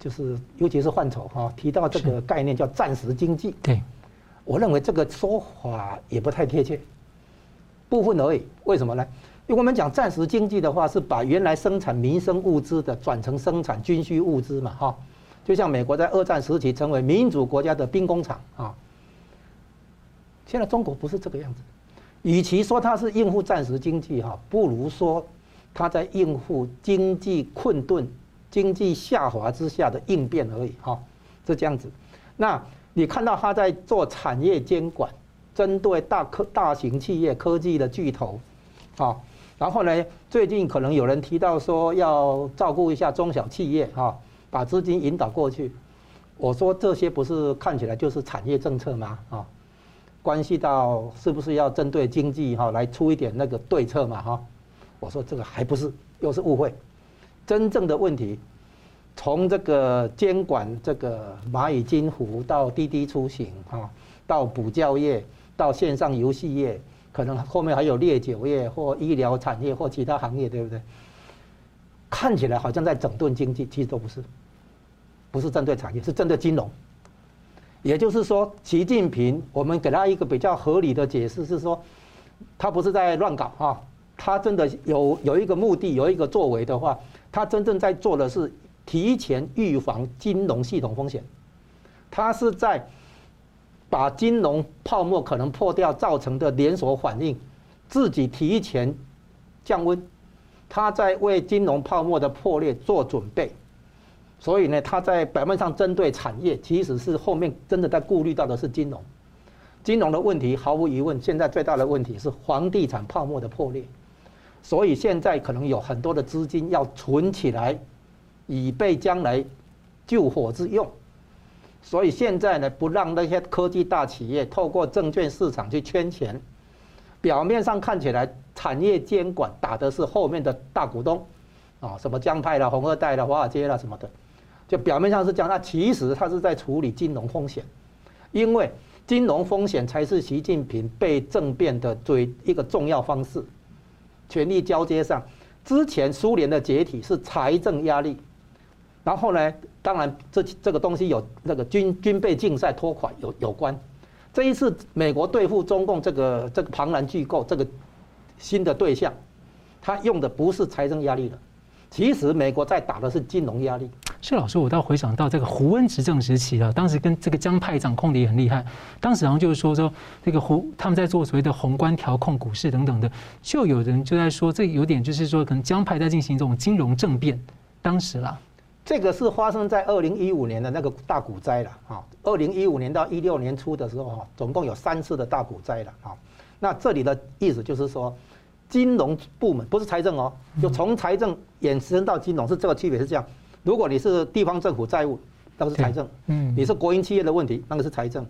就是，尤其是范畴哈，提到这个概念叫战时经济。对，我认为这个说法也不太贴切，部分而已。为什么呢？因为我们讲战时经济的话，是把原来生产民生物资的转成生产军需物资嘛，哈。就像美国在二战时期成为民主国家的兵工厂啊。现在中国不是这个样子，与其说它是应付战时经济哈，不如说它在应付经济困顿。经济下滑之下的应变而已，哈，是这样子。那你看到他在做产业监管，针对大科大型企业、科技的巨头，啊，然后呢，最近可能有人提到说要照顾一下中小企业，哈，把资金引导过去。我说这些不是看起来就是产业政策吗？啊，关系到是不是要针对经济哈来出一点那个对策嘛？哈，我说这个还不是，又是误会。真正的问题，从这个监管这个蚂蚁金服到滴滴出行哈，到补教业，到线上游戏业，可能后面还有烈酒业或医疗产业或其他行业，对不对？看起来好像在整顿经济，其实都不是，不是针对产业，是针对金融。也就是说，习近平，我们给他一个比较合理的解释是说，他不是在乱搞啊，他真的有有一个目的，有一个作为的话，他真正在做的是提前预防金融系统风险，他是在把金融泡沫可能破掉造成的连锁反应，自己提前降温，他在为金融泡沫的破裂做准备。所以呢，他在表面上针对产业，其实是后面真的在顾虑到的是金融。金融的问题毫无疑问，现在最大的问题是房地产泡沫的破裂。所以现在可能有很多的资金要存起来，以备将来救火之用。所以现在呢，不让那些科技大企业透过证券市场去圈钱。表面上看起来，产业监管打的是后面的大股东，啊，什么江派啦、红二代啦、华尔街啦什么的。就表面上是这样，那其实他是在处理金融风险，因为金融风险才是习近平被政变的最一个重要方式。权力交接上，之前苏联的解体是财政压力，然后呢，当然这这个东西有那个军军备竞赛拖垮有有关。这一次美国对付中共这个这个庞然巨构这个新的对象，他用的不是财政压力了，其实美国在打的是金融压力。谢老师，我倒回想到这个胡温执政时期啊，当时跟这个江派掌控的也很厉害。当时好像就是说说这个胡他们在做所谓的宏观调控股市等等的，就有人就在说这有点就是说可能江派在进行这种金融政变。当时啦，这个是发生在二零一五年的那个大股灾了啊。二零一五年到一六年初的时候哈，总共有三次的大股灾了啊。那这里的意思就是说，金融部门不是财政哦，就从财政延伸到金融是这个区别是这样。如果你是地方政府债务，那个是财政，嗯，你是国营企业的问题，那个是财政，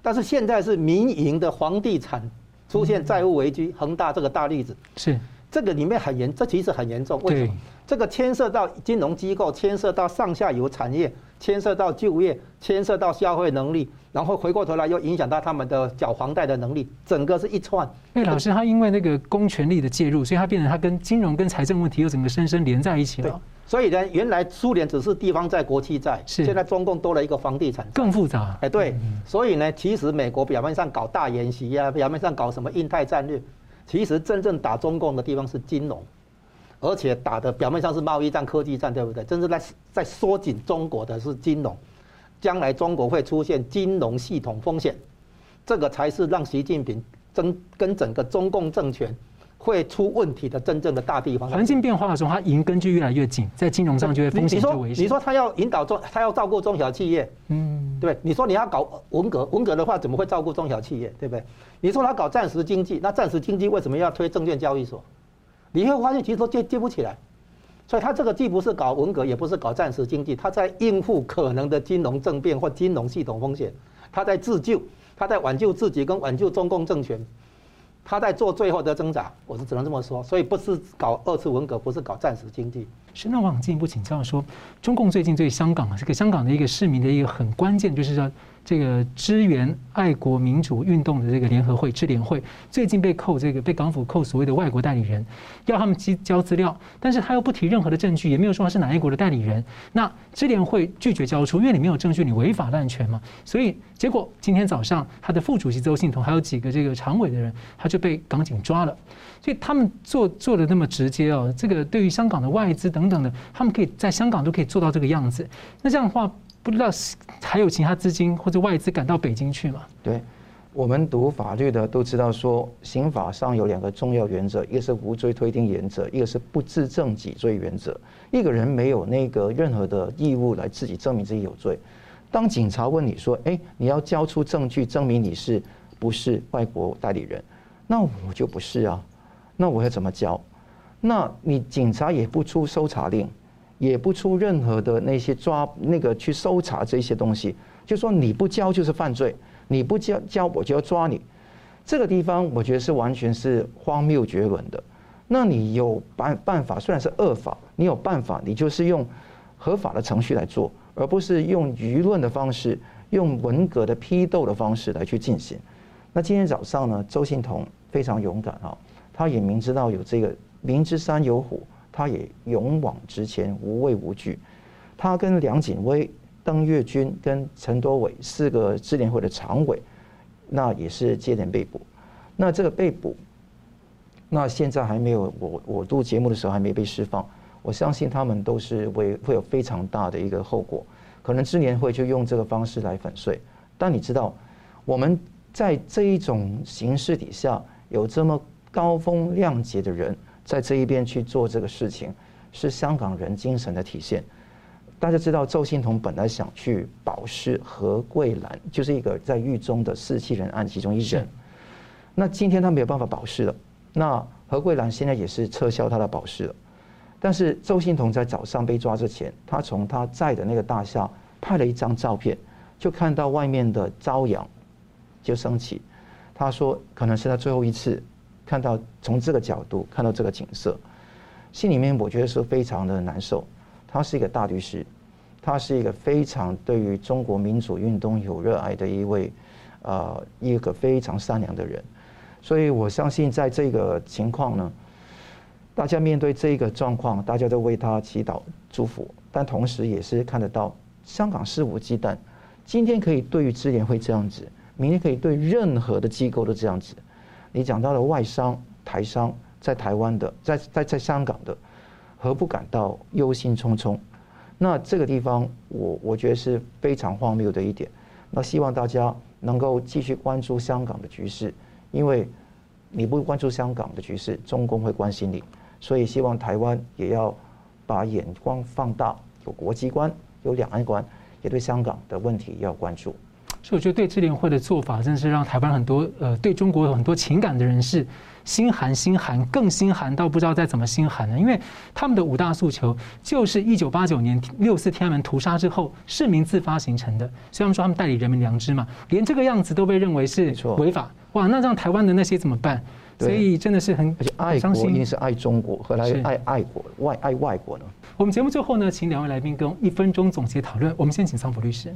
但是现在是民营的房地产出现债务危机，恒大这个大例子，是这个里面很严，这其实很严重，为什么？这个牵涉到金融机构，牵涉到上下游产业，牵涉到就业，牵涉到消费能力，然后回过头来又影响到他们的缴房贷的能力，整个是一串。哎，老师，他因为那个公权力的介入，所以他变成他跟金融跟财政问题又整个深深连在一起了。所以呢，原来苏联只是地方债、国企债，现在中共多了一个房地产，更复杂。哎，对，所以呢，其实美国表面上搞大演习啊，表面上搞什么印太战略，其实真正打中共的地方是金融，而且打的表面上是贸易战、科技战，对不对？真正在在缩紧中国的是金融，将来中国会出现金融系统风险，这个才是让习近平争跟整个中共政权。会出问题的真正的大地方，环境变化的时候，它银根就越来越紧，在金融上就会风险就危险。你说他要引导中，他要照顾中小企业，嗯，对，你说你要搞文革，文革的话怎么会照顾中小企业，对不对？你说他搞暂时经济，那暂时经济为什么要推证券交易所？你会发现其实都接接不起来，所以他这个既不是搞文革，也不是搞暂时经济，他在应付可能的金融政变或金融系统风险，他在自救，他在挽救自己跟挽救中共政权。他在做最后的挣扎，我是只能这么说，所以不是搞二次文革，不是搞战时经济。是，那我想进一步请教说，中共最近对香港，这个香港的一个市民的一个很关键，就是说。这个支援爱国民主运动的这个联合会支联会最近被扣这个被港府扣所谓的外国代理人，要他们交交资料，但是他又不提任何的证据，也没有说他是哪一国的代理人。那支联会拒绝交出，因为你没有证据，你违法滥权嘛。所以结果今天早上他的副主席邹幸彤还有几个这个常委的人，他就被港警抓了。所以他们做做的那么直接哦，这个对于香港的外资等等的，他们可以在香港都可以做到这个样子。那这样的话。不知道还有其他资金或者外资赶到北京去吗？对，我们读法律的都知道，说刑法上有两个重要原则，一个是无罪推定原则，一个是不自证己罪原则。一个人没有那个任何的义务来自己证明自己有罪。当警察问你说：“哎，你要交出证据证明你是不是外国代理人？”那我就不是啊，那我要怎么交？那你警察也不出搜查令。也不出任何的那些抓那个去搜查这些东西，就说你不交就是犯罪，你不交交我就要抓你。这个地方我觉得是完全是荒谬绝伦的。那你有办办法，虽然是恶法，你有办法，你就是用合法的程序来做，而不是用舆论的方式，用文革的批斗的方式来去进行。那今天早上呢，邹幸彤非常勇敢啊，他也明知道有这个明知山有虎，他也勇往直前，无畏无惧。他跟梁锦威、邓月军跟陈多伟四个支联会的常委，那也是接连被捕。那这个被捕，那现在还没有我我录节目的时候还没被释放。我相信他们都是会会有非常大的一个后果，可能支联会就用这个方式来粉碎。但你知道，我们在这一种形势底下，有这么高风亮节的人在这一边去做这个事情，是香港人精神的体现。大家知道，邹幸彤本来想去保释何桂兰，就是一个在狱中的四七人案其中一人。那今天他没有办法保释了，那何桂兰现在也是撤销他的保释了。但是邹幸彤在早上被抓之前，他从他在的那个大厦拍了一张照片，就看到外面的朝阳就升起。他说可能是他最后一次看到从这个角度看到这个景色，心里面我觉得是非常的难受。他是一个大律师，他是一个非常对于中国民主运动有热爱的一位，呃，一个非常善良的人。所以我相信在这个情况呢。大家面对这个状况，大家都为他祈祷祝福，但同时也是看得到香港肆无忌惮。今天可以对于支联会这样子，明天可以对任何的机构都这样子。你讲到了外商、台商在台湾的，在在在香港的，何不感到忧心忡忡？那这个地方，我我觉得是非常荒谬的一点。那希望大家能够继续关注香港的局势，因为你不关注香港的局势，中共会关心你。所以希望台湾也要把眼光放大，有国际观，有两岸观，也对香港的问题要关注。所以我觉得对智联会的做法，真是让台湾很多呃对中国有很多情感的人士心寒心寒，更心寒到不知道再怎么心寒了。因为他们的五大诉求就是一九八九年六四天安门屠杀之后市民自发形成的。虽然说他们代理人民良知嘛，连这个样子都被认为是违法，哇，那让台湾的那些怎么办？所以真的是很，而且爱国一定是爱中国，何来爱爱国外爱外国呢？我们节目最后呢，请两位来宾跟一分钟总结讨论。我们先请桑普律师。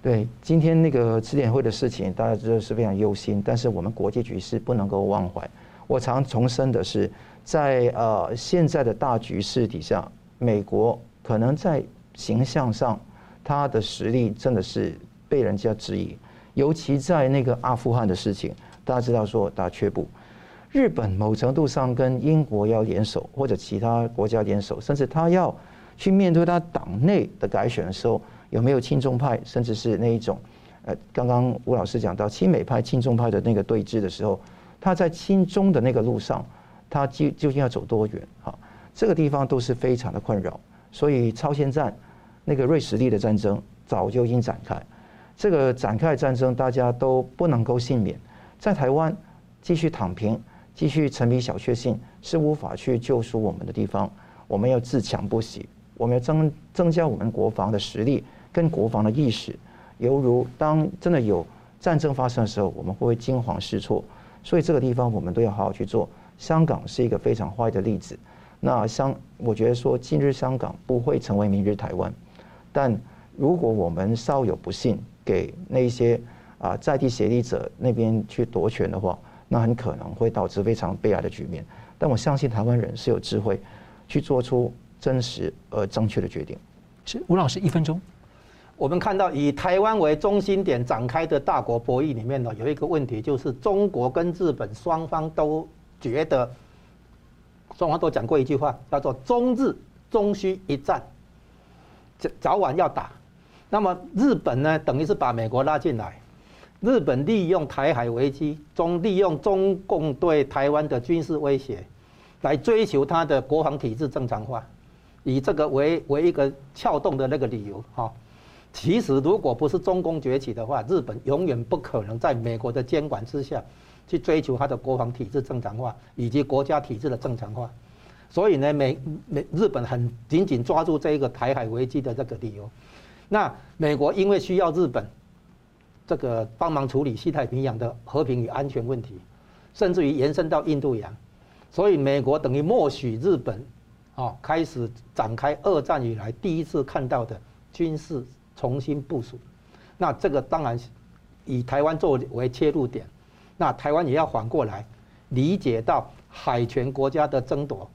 对，今天那个支联会的事情，大家知道是非常忧心，但是我们国际局势不能够忘怀。我常重申的是，在呃现在的大局势底下，美国可能在形象上，他的实力真的是被人家质疑，尤其在那个阿富汗的事情，大家知道说大却步。日本某程度上跟英国要联手，或者其他国家联手，甚至他要去面对他党内的改选的时候，有没有亲中派，甚至是那一种，呃，刚刚吴老师讲到亲美派、亲中派的那个对峙的时候，他在亲中的那个路上，他究究竟要走多远？哈，这个地方都是非常的困扰。所以超限战那个锐实力的战争早就已经展开，这个展开战争大家都不能够幸免，在台湾继续躺平。继续沉迷小确幸是无法去救赎我们的地方。我们要自强不息，我们要增增加我们国防的实力跟国防的意识。犹如当真的有战争发生的时候，我们会不会惊慌失措。所以这个地方我们都要好好去做。香港是一个非常坏的例子。那香，我觉得说今日香港不会成为明日台湾。但如果我们稍有不幸，给那些啊在地协力者那边去夺权的话，那很可能会导致非常悲哀的局面，但我相信台湾人是有智慧，去做出真实而正确的决定。是吴老师一分钟。我们看到以台湾为中心点展开的大国博弈里面呢，有一个问题就是中国跟日本双方都觉得，双方都讲过一句话，叫做“中日终须一战”，早早晚要打。那么日本呢，等于是把美国拉进来。日本利用台海危机中，利用中共对台湾的军事威胁，来追求他的国防体制正常化，以这个为为一个撬动的那个理由哈。其实如果不是中共崛起的话，日本永远不可能在美国的监管之下，去追求它的国防体制正常化以及国家体制的正常化。所以呢，美美日本很紧紧抓住这一个台海危机的这个理由。那美国因为需要日本。这个帮忙处理西太平洋的和平与安全问题，甚至于延伸到印度洋，所以美国等于默许日本，啊，开始展开二战以来第一次看到的军事重新部署。那这个当然以台湾作为切入点，那台湾也要反过来，理解到海权国家的争夺，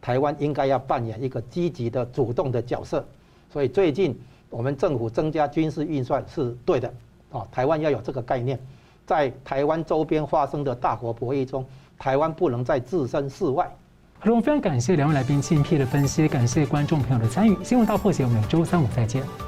台湾应该要扮演一个积极的、主动的角色。所以最近我们政府增加军事预算是对的，啊，台湾要有这个概念，在台湾周边发生的大国博弈中，台湾不能再置身事外。好了，我非常感谢两位来宾精辟的分析，感谢观众朋友的参与。新闻大破解，我们每周三五再见。